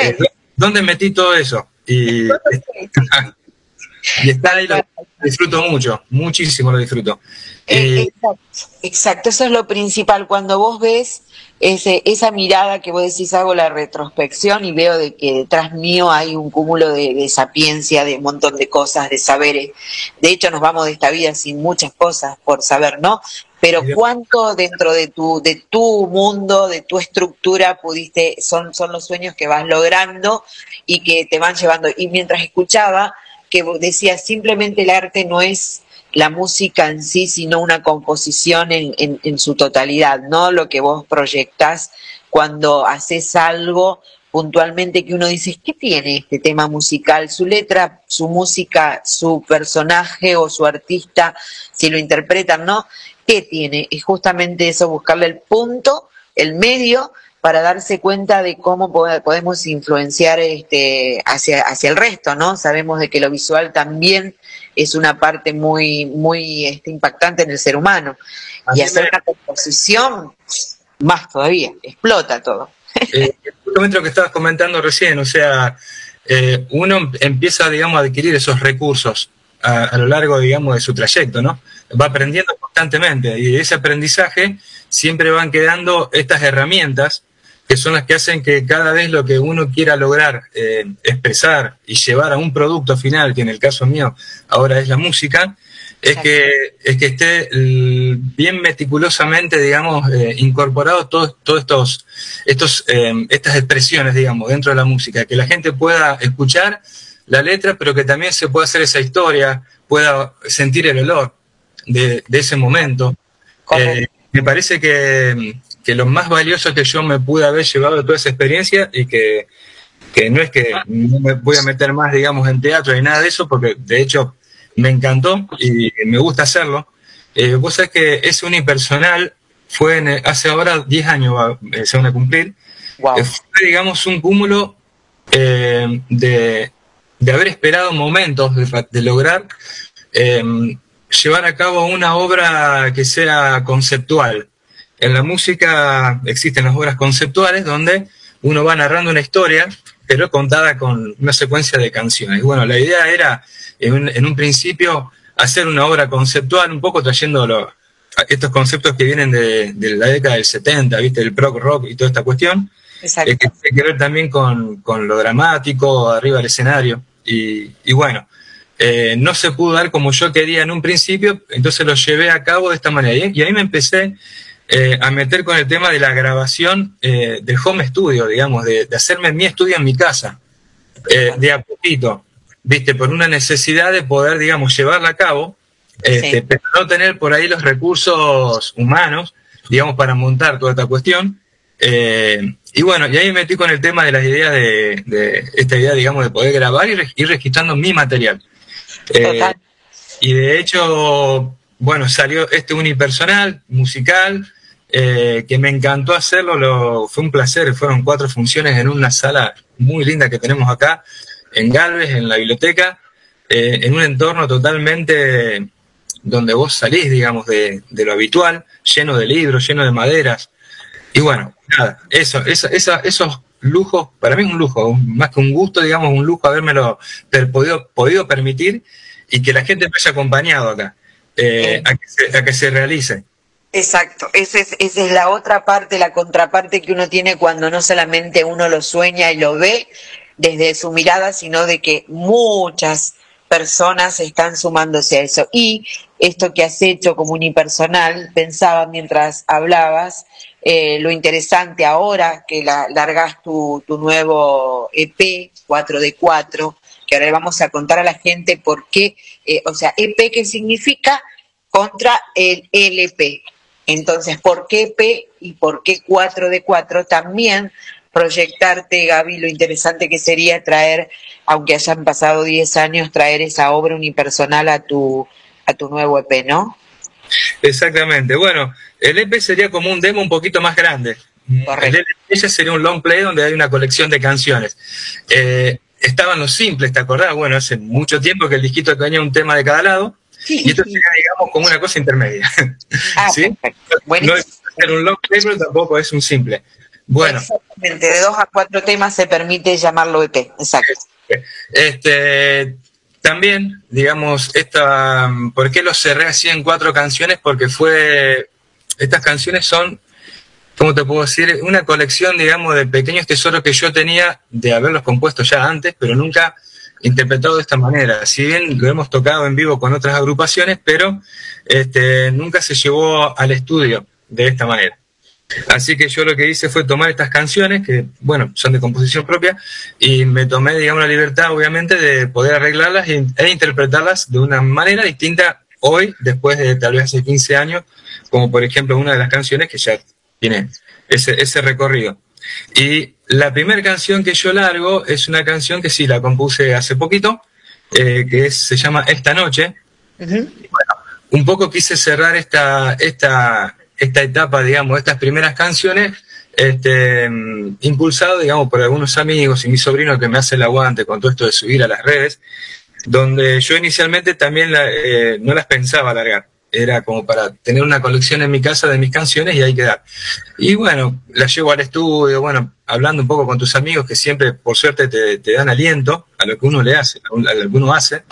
Speaker 21: eh, ¿dónde metí todo eso? Y, y está ahí, lo disfruto mucho, muchísimo lo disfruto.
Speaker 14: Eh, exacto, exacto, eso es lo principal. Cuando vos ves ese, esa mirada que vos decís, hago la retrospección y veo de que detrás mío hay un cúmulo de, de sapiencia, de un montón de cosas, de saberes. De hecho, nos vamos de esta vida sin muchas cosas por saber, ¿no? Pero cuánto dentro de tu, de tu mundo, de tu estructura, pudiste, son, son los sueños que vas logrando y que te van llevando. Y mientras escuchaba que vos decías, simplemente el arte no es la música en sí, sino una composición en, en, en su totalidad, ¿no? Lo que vos proyectás cuando haces algo puntualmente que uno dice, ¿qué tiene este tema musical? Su letra, su música, su personaje o su artista, si lo interpretan, ¿no? ¿Qué tiene? Es justamente eso, buscarle el punto, el medio, para darse cuenta de cómo po- podemos influenciar este, hacia, hacia el resto, ¿no? Sabemos de que lo visual también es una parte muy, muy este, impactante en el ser humano.
Speaker 21: Así
Speaker 14: Y hacer una composición, más todavía, explota todo.
Speaker 21: Eh, justamente lo que estabas comentando recién, o sea, eh, uno empieza, digamos, a adquirir esos recursos a, a lo largo, digamos, de su trayecto, ¿no? Va aprendiendo constantemente y de ese aprendizaje siempre van quedando estas herramientas que son las que hacen que cada vez lo que uno quiera lograr eh, expresar y llevar a un producto final, que en el caso mío ahora es la música, es que, es que esté bien meticulosamente, digamos, eh, incorporado todos todos estos, estos, eh, estas expresiones, digamos, dentro de la música, que la gente pueda escuchar la letra, pero que también se pueda hacer esa historia, pueda sentir el olor de, de ese momento. Eh, me parece que, que lo más valioso que yo me pude haber llevado de toda esa experiencia y que, que no es que no me voy a meter más, digamos, en teatro ni nada de eso, porque de hecho me encantó y me gusta hacerlo. Eh, vos sabés que ese unipersonal fue en hace ahora 10 años, va, eh, se van a cumplir. Eh, fue, digamos, un cúmulo eh, de, de haber esperado momentos de, lograr llevar a cabo una obra que sea conceptual. En la música existen las obras conceptuales donde uno va narrando una historia, pero contada con una secuencia de canciones. Bueno, la idea era, en un, en un principio, hacer una obra conceptual, un poco trayendo lo- estos conceptos que vienen de, de la década del 70, ¿viste? El prog rock y toda esta cuestión,
Speaker 14: Exacto.
Speaker 21: eh, que tiene que ver también con, con lo dramático arriba del escenario. Y, y bueno, eh, no se pudo dar como yo quería en un principio, entonces lo llevé a cabo de esta manera. Y, y ahí me empecé eh, a meter con el tema de la grabación eh, del home studio, digamos, de, de hacerme mi estudio en mi casa, eh, de a poquito, viste, por una necesidad de poder, digamos, llevarla a cabo, este, pero no tener por ahí los recursos humanos, digamos, para montar toda esta cuestión. Eh, y bueno, y ahí me metí con el tema de las ideas de, de esta idea, digamos, de poder grabar y ir registrando mi material. Eh, y de hecho, bueno, salió este unipersonal, musical, eh, que me encantó hacerlo, lo, fue un placer, fueron cuatro funciones en una sala muy linda que tenemos acá, en Galvez, en la biblioteca, eh, en un entorno totalmente donde vos salís, digamos, de, de lo habitual, lleno de libros, lleno de maderas. Y bueno, nada, eso, eso, esa- esos lujos, para mí es un lujo, más que un gusto, digamos, un lujo habérmelo per- podido, podido permitir y que la gente vaya acompañado acá, eh, a, que se, a que se realice.
Speaker 14: Exacto, esa es, la otra parte, la contraparte que uno tiene cuando no solamente uno lo sueña y lo ve desde su mirada, sino de que muchas personas están sumándose a eso. Y esto que has hecho como unipersonal, pensaba mientras hablabas, eh, lo interesante ahora que la, largas tu, nuevo EP 4D4, que ahora le vamos a contar a la gente por qué, eh, o sea, EP que significa contra el LP. Entonces, ¿por qué EP y por qué 4D4? También proyectarte, Gaby, lo interesante que sería traer, aunque hayan pasado 10 años, traer esa obra unipersonal a tu, a tu nuevo EP, ¿no?
Speaker 21: Exactamente. Bueno, el EP sería como un demo un poquito más grande. El EP ya sería un long play donde hay una colección de canciones. Eh, estaban los simples, ¿te acordás? Bueno, hace mucho tiempo que el disquito tenía un tema de cada lado. Y esto sería, digamos, como una cosa intermedia.
Speaker 14: Ah,
Speaker 21: ¿Sí? No es ser un long play, pero tampoco es un simple. Bueno,
Speaker 14: Exactamente, de dos a cuatro temas se permite llamarlo EP, exacto.
Speaker 21: este, también, digamos, esta, ¿por qué lo cerré así en cuatro canciones? Porque fue, estas canciones son, ¿cómo te puedo decir? Una colección, digamos, de pequeños tesoros que yo tenía de haberlos compuesto ya antes, pero nunca interpretado de esta manera. Si bien lo hemos tocado en vivo con otras agrupaciones, pero este, nunca se llevó al estudio de esta manera. Así que yo lo que hice fue tomar estas canciones, que bueno, son de composición propia, y me tomé, digamos, la libertad, obviamente, de poder arreglarlas e, e interpretarlas de una manera distinta hoy, después de tal vez hace 15 años, como por ejemplo una de las canciones que ya tiene ese, ese recorrido. Y la primera canción que yo largo es una canción que sí la compuse hace poquito, eh, que es- se llama Esta Noche. Un poco quise cerrar esta, esta, esta etapa, digamos, estas primeras canciones, este, mm, impulsado, digamos, por algunos amigos y mi sobrino que me hace el aguante con todo esto de subir a las redes, donde yo inicialmente también la- eh, no las pensaba largar. Era como para tener una colección en mi casa de mis canciones y ahí quedar. Y bueno, las llevo al estudio, bueno, hablando un poco con tus amigos que siempre, por suerte, te, te dan aliento a lo que uno le hace, a lo que uno hace.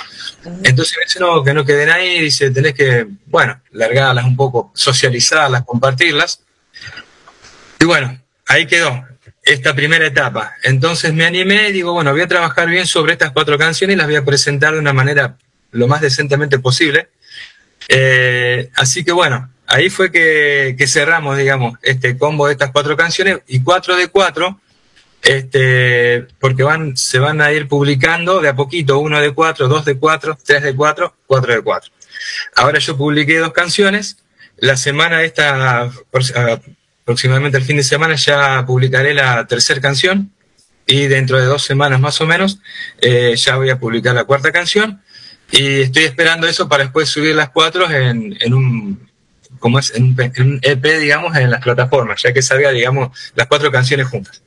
Speaker 21: Entonces me dice, no, que no queden ahí, dice, tenés que, bueno, largarlas un poco, socializarlas, compartirlas. Y bueno, ahí quedó esta primera etapa. Entonces me animé y digo, bueno, voy a trabajar bien sobre estas cuatro canciones y las voy a presentar de una manera lo más decentemente posible. Eh, así que bueno, ahí fue que, cerramos, digamos, este combo de estas cuatro canciones y cuatro de cuatro, este, porque van, se van a ir publicando de a poquito, uno de cuatro, dos de cuatro, tres de cuatro, cuatro de cuatro. Ahora yo publiqué dos canciones, la semana esta, prox- aproximadamente el fin de semana, ya publicaré la tercera canción y dentro de dos semanas más o menos eh, ya voy a publicar la cuarta canción y estoy esperando eso para después subir las cuatro en un como es en un, EP digamos en las plataformas ya que salga digamos las cuatro canciones juntas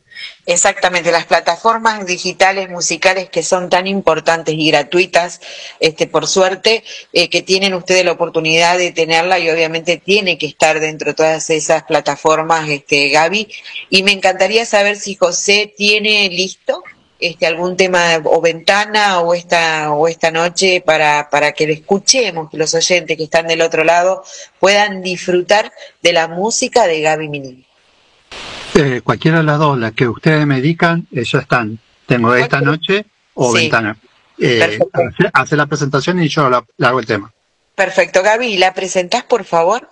Speaker 14: Exactamente, las plataformas digitales musicales que son tan importantes y gratuitas, este, por suerte, eh, que tienen ustedes la oportunidad de tenerla y obviamente tiene que estar dentro de todas esas plataformas, este, Gaby. Y me encantaría saber si José tiene listo este, algún tema o ventana o esta, o esta noche para, para que lo escuchemos, que los oyentes que están del otro lado puedan disfrutar de la música de Gaby Minimi.
Speaker 3: Eh, cualquiera de las dos, las que ustedes me digan, eh, ya están. Tengo esta noche o
Speaker 14: Sí.
Speaker 3: ventana. Eh, hace la presentación y yo la, la hago el tema.
Speaker 14: Perfecto, Gaby, ¿la presentás por favor?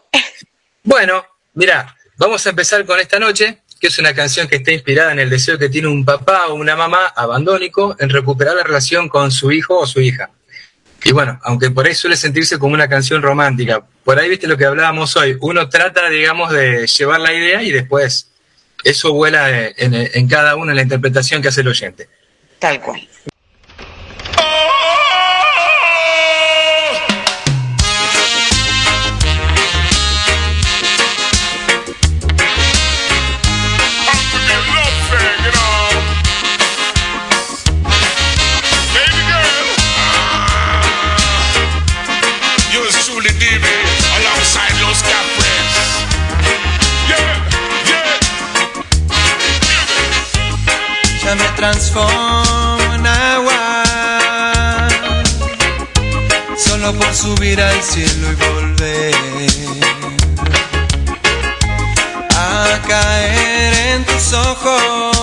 Speaker 21: Bueno, mira, vamos a empezar con esta noche, que es una canción que está inspirada en el deseo que tiene un papá o una mamá abandónico en recuperar la relación con su hijo o su hija. Y bueno, aunque por ahí suele sentirse como una canción romántica, por ahí viste lo que hablábamos hoy, uno trata, digamos, de llevar la idea y después eso vuela en, en cada uno en la interpretación que hace el oyente.
Speaker 14: Tal cual.
Speaker 10: Subir al cielo y volver a caer en tus ojos.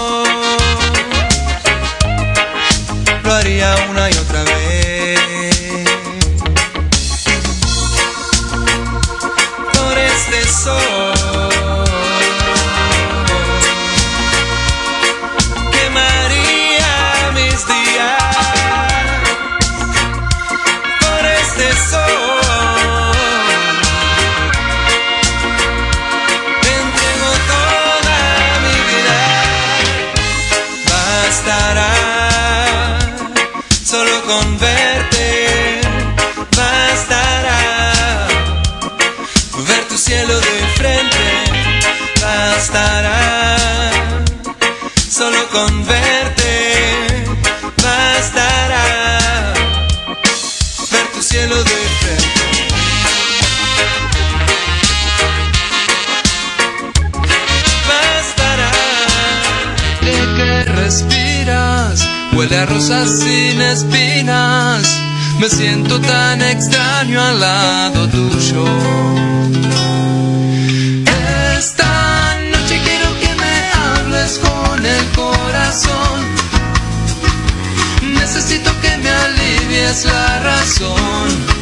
Speaker 10: A rosas sin espinas. Me siento tan extraño al lado tuyo. Esta noche quiero que me hables con el corazón. Necesito que me alivies la razón.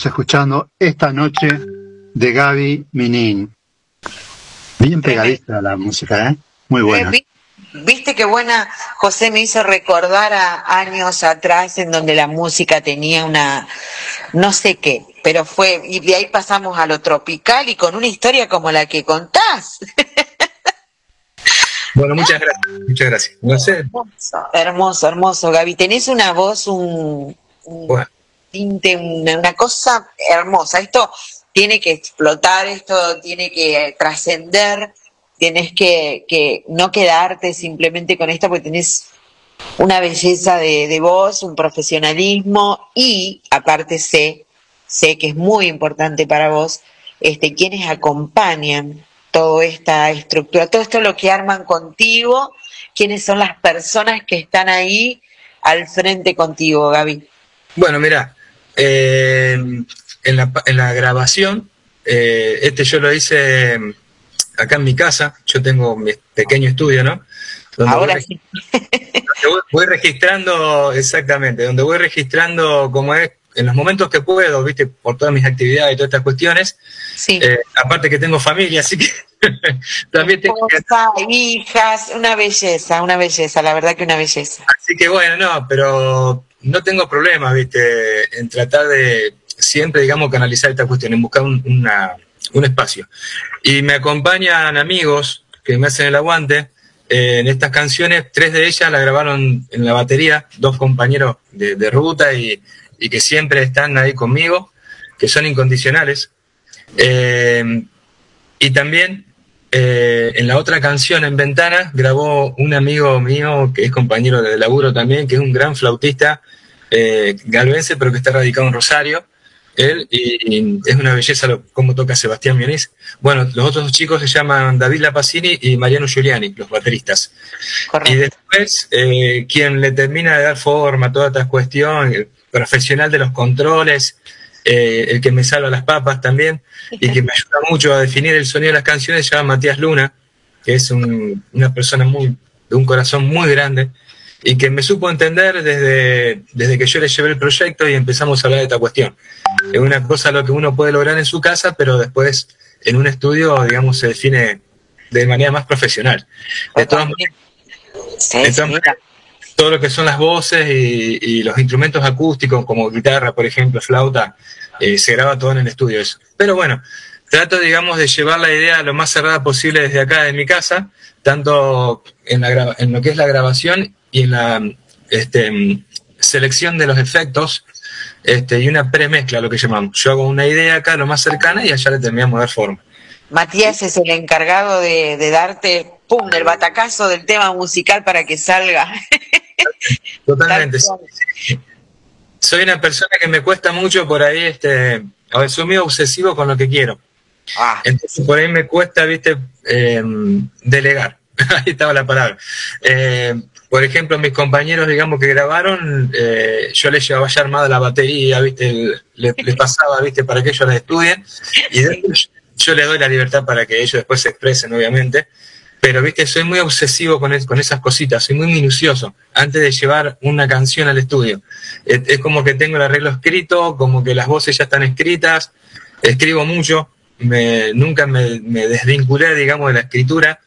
Speaker 3: estábamos escuchando esta noche de Gaby Minin. Bien pegadiza la música, ¿eh? Muy buena.
Speaker 22: Eh, vi- Viste qué buena, José me hizo recordar a años atrás en donde la música tenía una, no sé qué, pero fue, y de ahí pasamos a lo tropical y con una historia como la que contás.
Speaker 21: Bueno, muchas gracias, muchas gracias. No sé,
Speaker 14: Hermoso, hermoso, hermoso, Gaby. Tenés una voz, un, un
Speaker 21: bueno,
Speaker 14: tinte, una, cosa hermosa. Esto tiene que explotar, esto tiene que trascender, tienes que, que no quedarte simplemente con esto porque tenés una belleza de, de voz, un profesionalismo y aparte sé, sé que es muy importante para vos, este, quienes acompañan toda esta estructura, todo esto lo que arman contigo, quiénes son las personas que están ahí al frente contigo, Gaby.
Speaker 21: Bueno, mira, eh, en, la, en la grabación, eh, este yo lo hice mm, acá en mi casa, yo tengo mi pequeño estudio, ¿no? Donde
Speaker 14: Ahora
Speaker 21: voy,
Speaker 14: sí.
Speaker 21: donde voy- registrando, exactamente, donde voy registrando como es, en los momentos que puedo, viste, por todas mis actividades y todas estas cuestiones. Eh, aparte que tengo familia, así que también tengo que
Speaker 14: hijas, una belleza, una belleza, la verdad que una belleza.
Speaker 21: Así que bueno, no, pero no tengo problemas, viste, en tratar de siempre, digamos, canalizar esta cuestión, en buscar un, una- un espacio. Y me acompañan amigos que me hacen el aguante. Eh, en estas canciones, tres de ellas la grabaron en la batería, dos compañeros de, de ruta y, y que siempre están ahí conmigo, que son incondicionales. Eh, y también eh, en la otra canción, en Ventana, grabó un amigo mío que es compañero de laburo también, que es un gran flautista eh, galvense, pero que está radicado en Rosario. Él, y, y es una belleza lo, cómo toca Sebastián Mioniz. Bueno, los otros dos chicos se llaman David Lapacini y Mariano Giuliani, los bateristas. Y después, eh, quien le termina de dar forma a toda esta cuestión, el profesional de los controles, eh, el que me salva las papas también, y que me ayuda mucho a definir el sonido de las canciones, se llama Matías Luna, que es un- una persona muy, de un corazón muy grande, y que me supo entender desde, desde que yo le llevé el proyecto y empezamos a hablar de esta cuestión. Es una cosa lo que uno puede lograr en su casa, pero después en un estudio, digamos, se define de manera más profesional. De todas maneras, todo lo que son las voces y, los instrumentos acústicos, como guitarra, por ejemplo, flauta, eh, se graba todo en el estudio eso. Pero bueno, trato, digamos, de llevar la idea lo más cerrada posible desde acá, en mi casa, tanto en, la en lo que es la grabación y en la este, selección de los efectos este, y una premezcla, lo que llamamos. Yo hago una idea acá, lo más cercana, y allá le terminamos de dar forma.
Speaker 14: Matías es el encargado de, de darte, pum, el batacazo del tema musical para que salga.
Speaker 21: Totalmente. Soy una persona que me cuesta mucho por ahí, este, a ver, soy muy obsesivo con lo que quiero. Entonces por ahí me cuesta, viste, eh, delegar. ahí estaba la palabra. Eh, por ejemplo, mis compañeros, digamos, que grabaron, eh, yo les llevaba ya armada la batería, viste, le- les pasaba, viste, para que ellos la estudien, y después yo les doy la libertad para que ellos después se expresen, obviamente. Pero, viste, soy muy obsesivo con, es- con esas cositas, soy muy minucioso antes de llevar una canción al estudio. Es, es como que tengo el arreglo escrito, como que las voces ya están escritas, escribo mucho, me, nunca me, me desvinculé, digamos, de la escritura,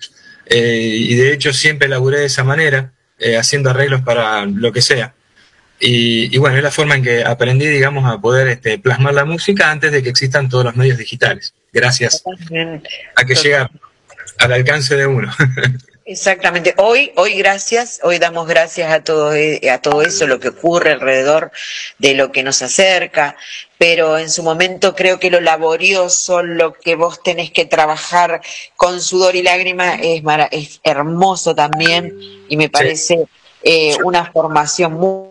Speaker 21: eh, y de hecho siempre laburé de esa manera, eh, haciendo arreglos para lo que sea. Y, y bueno, es la forma en que aprendí, digamos, a poder este, plasmar la música antes de que existan todos los medios digitales. Gracias a que llega al alcance de uno.
Speaker 14: Exactamente. Hoy, hoy gracias, hoy damos gracias a todo, e- a todo eso, lo que ocurre alrededor de lo que nos acerca, pero en su momento creo que lo laborioso, lo que vos tenés que trabajar con sudor y lágrimas es, mara- es hermoso también y me parece eh, una formación muy,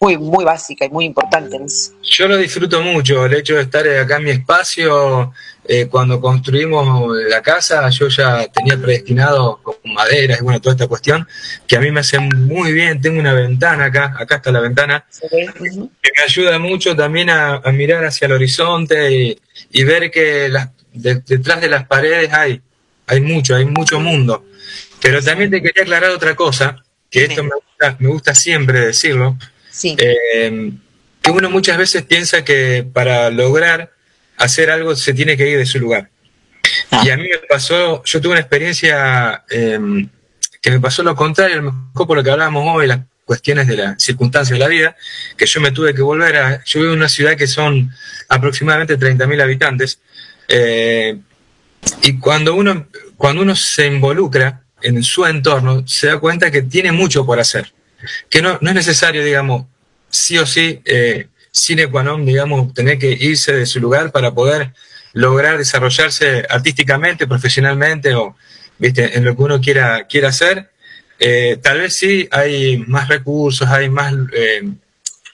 Speaker 14: muy, muy básica y muy importante.
Speaker 21: Yo lo disfruto mucho, el hecho de estar acá en mi espacio. eh, cuando construimos la casa, yo ya tenía predestinado con maderas y bueno, toda esta cuestión, que a mí me hace muy bien. Tengo una ventana acá, acá está la ventana, que me ayuda mucho también a, a mirar hacia el horizonte y, y ver que las- de- detrás de las paredes hay, hay mucho, hay mucho mundo. Pero también te quería aclarar otra cosa, que esto me gusta, me gusta siempre decirlo, eh, que uno muchas veces piensa que para lograr hacer algo se tiene que ir de su lugar. Y a mí me pasó, yo tuve una experiencia eh, que me pasó lo contrario, a lo mejor por lo que hablábamos hoy, las cuestiones de las circunstancias de la vida, que yo me tuve que volver a... Yo vivo en una ciudad que son aproximadamente 30.000 habitantes, eh, y cuando uno, cuando uno se involucra en su entorno, se da cuenta que tiene mucho por hacer. Que no, no es necesario, digamos, sí o sí, eh, sine qua non, digamos, tener que irse de su lugar para poder lograr desarrollarse artísticamente, profesionalmente o ¿viste? en lo que uno quiera, quiera hacer. Eh, tal vez sí hay más recursos, hay más, eh,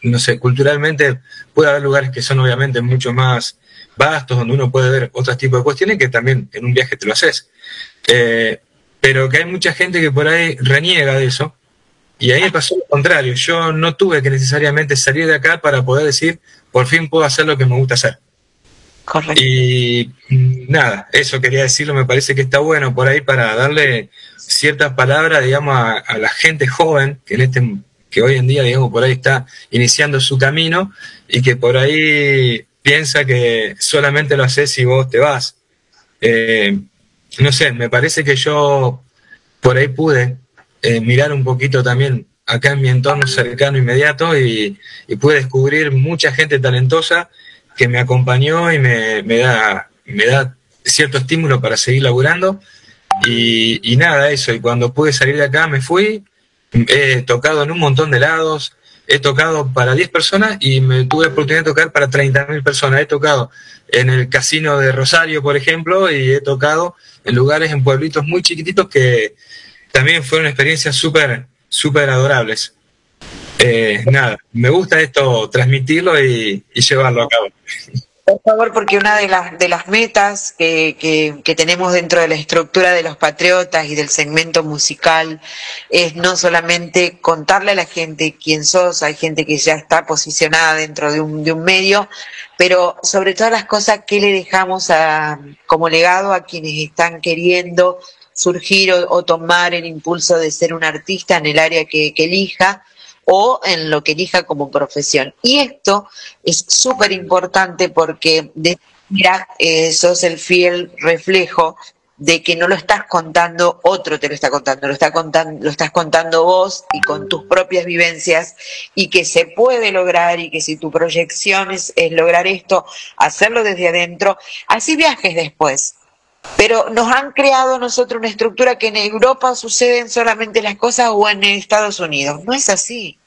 Speaker 21: no sé, culturalmente puede haber lugares que son obviamente mucho más vastos, donde uno puede ver otros tipos de cuestiones que también en un viaje te lo haces. Eh, pero que hay mucha gente que por ahí reniega de eso. Y ahí me pasó lo contrario. Yo no tuve que necesariamente salir de acá para poder decir, por fin puedo hacer lo que me gusta hacer.
Speaker 14: Correcto.
Speaker 21: Y mm, nada, eso quería decirlo, me parece que está bueno por ahí para darle ciertas palabras, digamos, a, a la gente joven que en este que hoy en día, digamos, por ahí está iniciando su camino y que por ahí piensa que solamente lo haces si vos te vas. Eh, no sé, me parece que yo por ahí pude eh, mirar un poquito también acá en mi entorno cercano, inmediato, y, pude descubrir mucha gente talentosa que me acompañó y me, me da, me da cierto estímulo para seguir laburando. Y, y nada, eso. Y cuando pude salir de acá me fui, he tocado en un montón de lados, he tocado para 10 personas y me tuve la oportunidad de tocar para 30.000 personas. He tocado en el casino de Rosario, por ejemplo, y he tocado en lugares, en pueblitos muy chiquititos que también fueron experiencias súper, súper adorables. Eh, nada, me gusta esto, transmitirlo y, llevarlo a cabo.
Speaker 14: Por favor, porque una de las, de las metas que, que, que, tenemos dentro de la estructura de los patriotas y del segmento musical es no solamente contarle a la gente quién sos, hay gente que ya está posicionada dentro de un, de un medio, pero sobre todas las cosas que le dejamos a, como legado a quienes están queriendo surgir o, tomar el impulso de ser un artista en el área que, elija o en lo que elija como profesión. Y esto es súper importante porque de, mira, eh, sos el fiel reflejo de que no lo estás contando, otro te lo está contando, lo, está contando, lo estás contando vos y con tus propias vivencias y que se puede lograr y que si tu proyección es lograr esto, hacerlo desde adentro, así viajes después, pero nos han creado nosotros una estructura que en Europa suceden solamente las cosas o en Estados Unidos. No es así.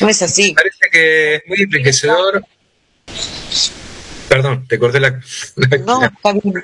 Speaker 14: No es así.
Speaker 21: Me parece que es muy enriquecedor. Perdón, te corté la. la
Speaker 14: no,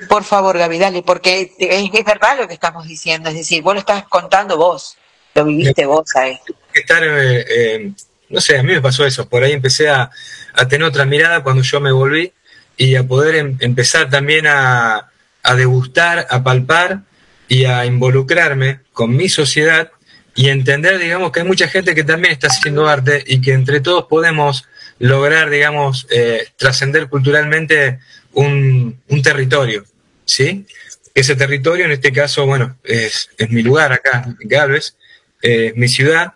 Speaker 14: por favor, Gaby, dale, porque es, es, verdad lo que estamos diciendo. Es decir, vos lo estás contando vos, lo viviste vos a esto.
Speaker 21: Estar, eh, eh, no sé, a mí me pasó eso. Por ahí empecé a, a tener otra mirada cuando yo me volví y a poder em, empezar también a, a degustar, a palpar y a involucrarme con mi sociedad y entender, digamos, que hay mucha gente que también está haciendo arte y que entre todos podemos lograr, digamos, eh, trascender culturalmente un, territorio, ¿sí? Ese territorio, en este caso, bueno, es, mi lugar acá, Galvez, eh, mi ciudad,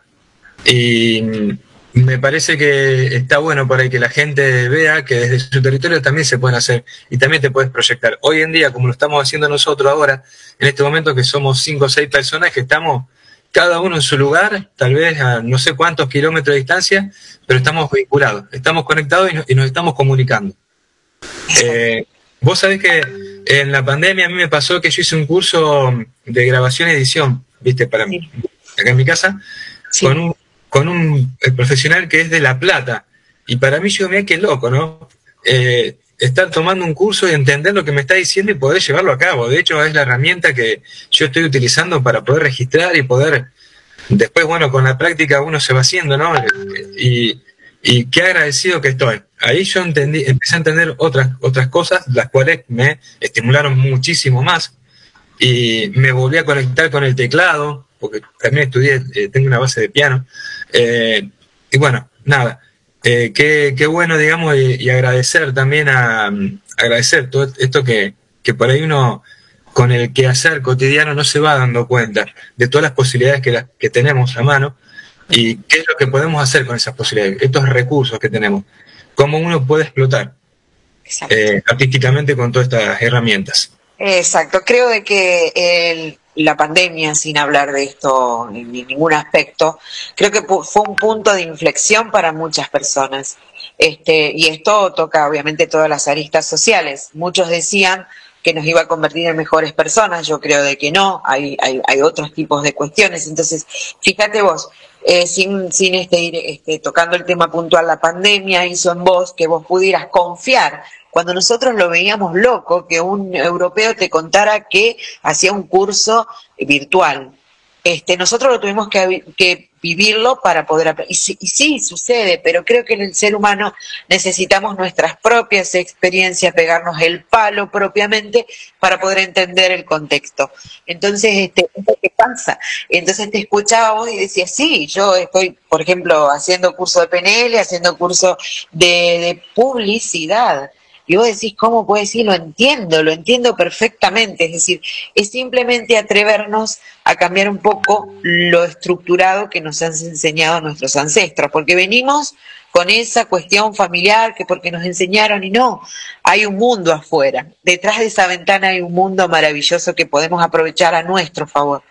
Speaker 21: y me parece que está bueno por ahí que la gente vea que desde su territorio también se pueden hacer y también te puedes proyectar. Hoy en día, como lo estamos haciendo nosotros ahora, en este momento que somos cinco o seis personas que estamos cada uno en su lugar, tal vez a no sé cuántos kilómetros de distancia, pero estamos vinculados, estamos conectados y, no, y nos estamos comunicando. Eh, vos sabés que en la pandemia a mí me pasó que yo hice un curso de grabación y edición, viste, para sí. acá en mi casa, sí. con un con un profesional que es de La Plata. Y para mí yo me qué loco, ¿no? Eh, estar tomando un curso y entender lo que me está diciendo y poder llevarlo a cabo. De hecho, es la herramienta que yo estoy utilizando para poder registrar y poder, después, bueno, con la práctica uno se va haciendo, ¿no? Y, y qué agradecido que estoy. Ahí yo entendí, empecé a entender otras, otras cosas, las cuales me estimularon muchísimo más. Y me volví a conectar con el teclado, porque también estudié, eh, tengo una base de piano. Eh, y bueno, nada, eh, qué, qué, bueno, digamos, y, y, agradecer también a, agradecer todo esto que, que por ahí uno con el quehacer cotidiano no se va dando cuenta de todas las posibilidades que, la, que tenemos a mano y qué es lo que podemos hacer con esas posibilidades, estos recursos que tenemos, cómo uno puede explotar eh, artísticamente con todas estas herramientas.
Speaker 14: Exacto, creo de que el, la pandemia, sin hablar de esto en ningún aspecto, creo que fue un punto de inflexión para muchas personas. Este, y esto toca obviamente todas las aristas sociales. Muchos decían, que nos iba a convertir en mejores personas, yo creo de que no, hay, hay, hay otros tipos de cuestiones. Entonces, fíjate vos, eh, sin, sin este, ir este, tocando el tema puntual, la pandemia hizo en vos que vos pudieras confiar cuando nosotros lo veíamos loco que un europeo te contara que hacía un curso virtual. Este, nosotros lo tuvimos que, vivirlo para poder. Y, sí- y sí, sucede, pero creo que en el ser humano necesitamos nuestras propias experiencias, pegarnos el palo propiamente para poder entender el contexto. Entonces, este, es pasa. Entonces te escuchaba vos y decías, sí, yo estoy, por ejemplo, haciendo curso de PNL, haciendo curso de, de publicidad. Y vos decís, ¿cómo puedes decir? Lo entiendo, lo entiendo perfectamente. Es decir, es simplemente atrevernos a cambiar un poco lo estructurado que nos han enseñado nuestros ancestros, porque venimos con esa cuestión familiar que porque nos enseñaron y no, hay un mundo afuera. Detrás de esa ventana hay un mundo maravilloso que podemos aprovechar a nuestro favor.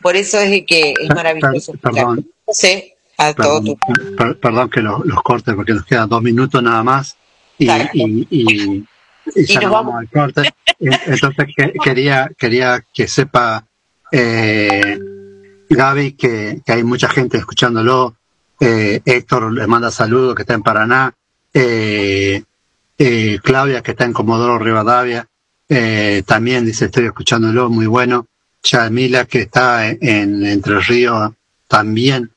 Speaker 14: Por eso es de que es maravilloso.
Speaker 3: Per- Perdón,
Speaker 14: a todo tu
Speaker 3: perdón, per- perdón que lo- los corte porque nos quedan dos minutos nada más y, y, y- vamos al corte. Entonces que- quería, quería que sepa eh, Gaby que, que hay mucha gente escuchándolo. Eh, Héctor le manda saludos que está en Paraná. Eh, eh, Claudia que está en Comodoro Rivadavia. También dice estoy escuchándolo, muy bueno. Yamila que está en, en Entre Ríos también.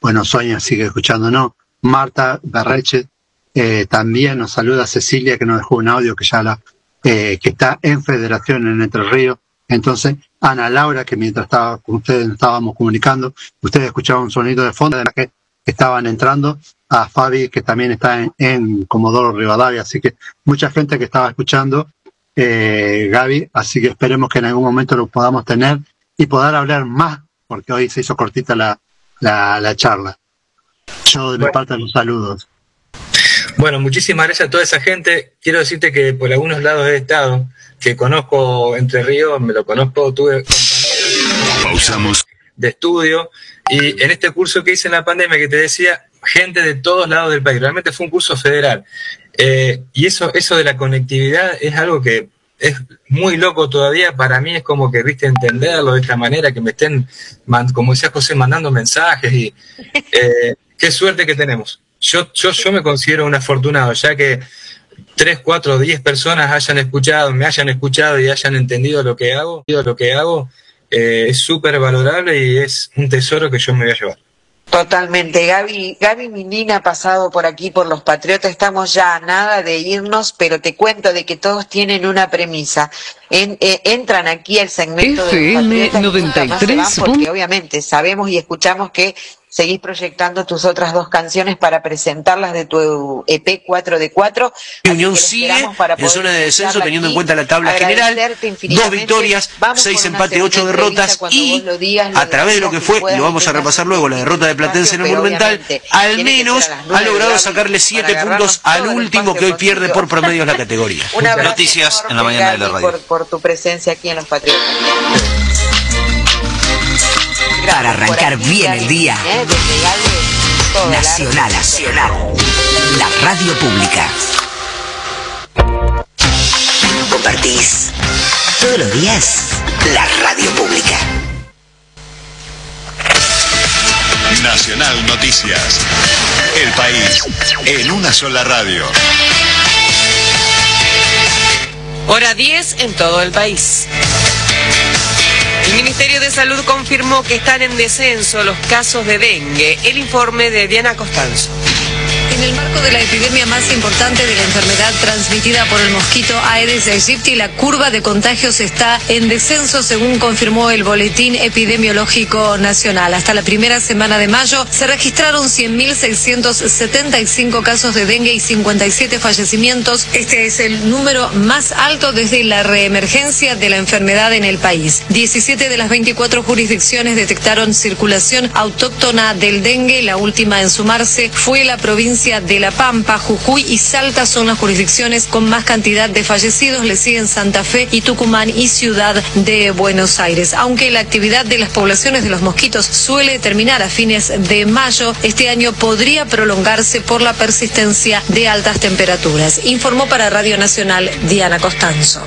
Speaker 3: Bueno, Sonia sigue escuchándonos. Marta Berreche eh, también nos saluda Cecilia que nos dejó un audio que ya la eh, que está en Federación en Entre Ríos. Entonces, Ana Laura, que mientras estaba con ustedes estábamos comunicando, ustedes escuchaban un sonido de fondo, además que estaban entrando, a Fabi, que también está en, en Comodoro Rivadavia, así que mucha gente que estaba escuchando, eh, Gaby, así que esperemos que en algún momento lo podamos tener y poder hablar más, porque hoy se hizo cortita la, la, la charla. Yo de mi parte los saludos.
Speaker 21: Bueno, muchísimas gracias a toda esa gente. Quiero decirte que por algunos lados he estado, que conozco Entre Ríos, me lo conozco, tuve
Speaker 20: Pausamos.
Speaker 21: de estudio y en este curso que hice en la pandemia que te decía, gente de todos lados del país, realmente fue un curso federal. Eh, y eso, eso de la conectividad es algo que es muy loco todavía, para mí es como que, viste, entenderlo de esta manera, que me estén, como decía José, mandando mensajes y eh, qué suerte que tenemos. Yo, yo, yo me considero un afortunado, ya que tres, cuatro, diez personas hayan escuchado, me hayan escuchado y hayan entendido lo que hago, lo que hago, eh, es súper valorable y es un tesoro que yo me voy a llevar.
Speaker 14: Totalmente. Gaby, Gaby Minina ha pasado por aquí por los Patriotas. Estamos ya a nada de irnos, pero te cuento de que todos tienen una premisa. En- eh, entran aquí al segmento de los
Speaker 2: FM
Speaker 14: se van
Speaker 2: 93.
Speaker 14: porque obviamente sabemos y escuchamos que seguís proyectando tus otras dos canciones para presentarlas de tu EP 4 de 4.
Speaker 1: Unión sigue en zona de descenso teniendo en cuenta la tabla general. Dos victorias, seis empates, ocho derrotas y a través de lo que fue, y lo vamos a repasar luego, la derrota de Platense en el Monumental, al menos ha logrado sacarle siete puntos al último que hoy pierde por promedio la categoría. Noticias en la mañana de la radio.
Speaker 14: Por, por tu presencia aquí en los Patriotas.
Speaker 23: Para arrancar
Speaker 14: Por aquí,
Speaker 23: bien el día.
Speaker 14: ¿eh? Todo
Speaker 23: Nacional, nacional. La radio pública. Compartís todos los días la radio pública.
Speaker 20: Nacional Noticias. El país en una sola radio.
Speaker 17: Hora 10 en todo el país. El Ministerio de Salud confirmó que están en descenso los casos de dengue. El informe de Diana Costanzo.
Speaker 18: En el marco de la epidemia más importante de la enfermedad transmitida por el mosquito Aedes aegypti, la curva de contagios está en descenso, según confirmó el Boletín Epidemiológico Nacional. Hasta la primera semana de mayo se registraron 100.675 casos de dengue y 57 fallecimientos. Este es el número más alto desde la reemergencia de la enfermedad en el país. 17 de las 24 jurisdicciones detectaron circulación autóctona del dengue. La última en sumarse fue la provincia de La Pampa, Jujuy y Salta son las jurisdicciones con más cantidad de fallecidos. Le siguen Santa Fe y Tucumán y Ciudad de Buenos Aires. Aunque la actividad de las poblaciones de los mosquitos suele terminar a fines de mayo, este año podría prolongarse por la persistencia de altas temperaturas. Informó para Radio Nacional Diana Costanzo.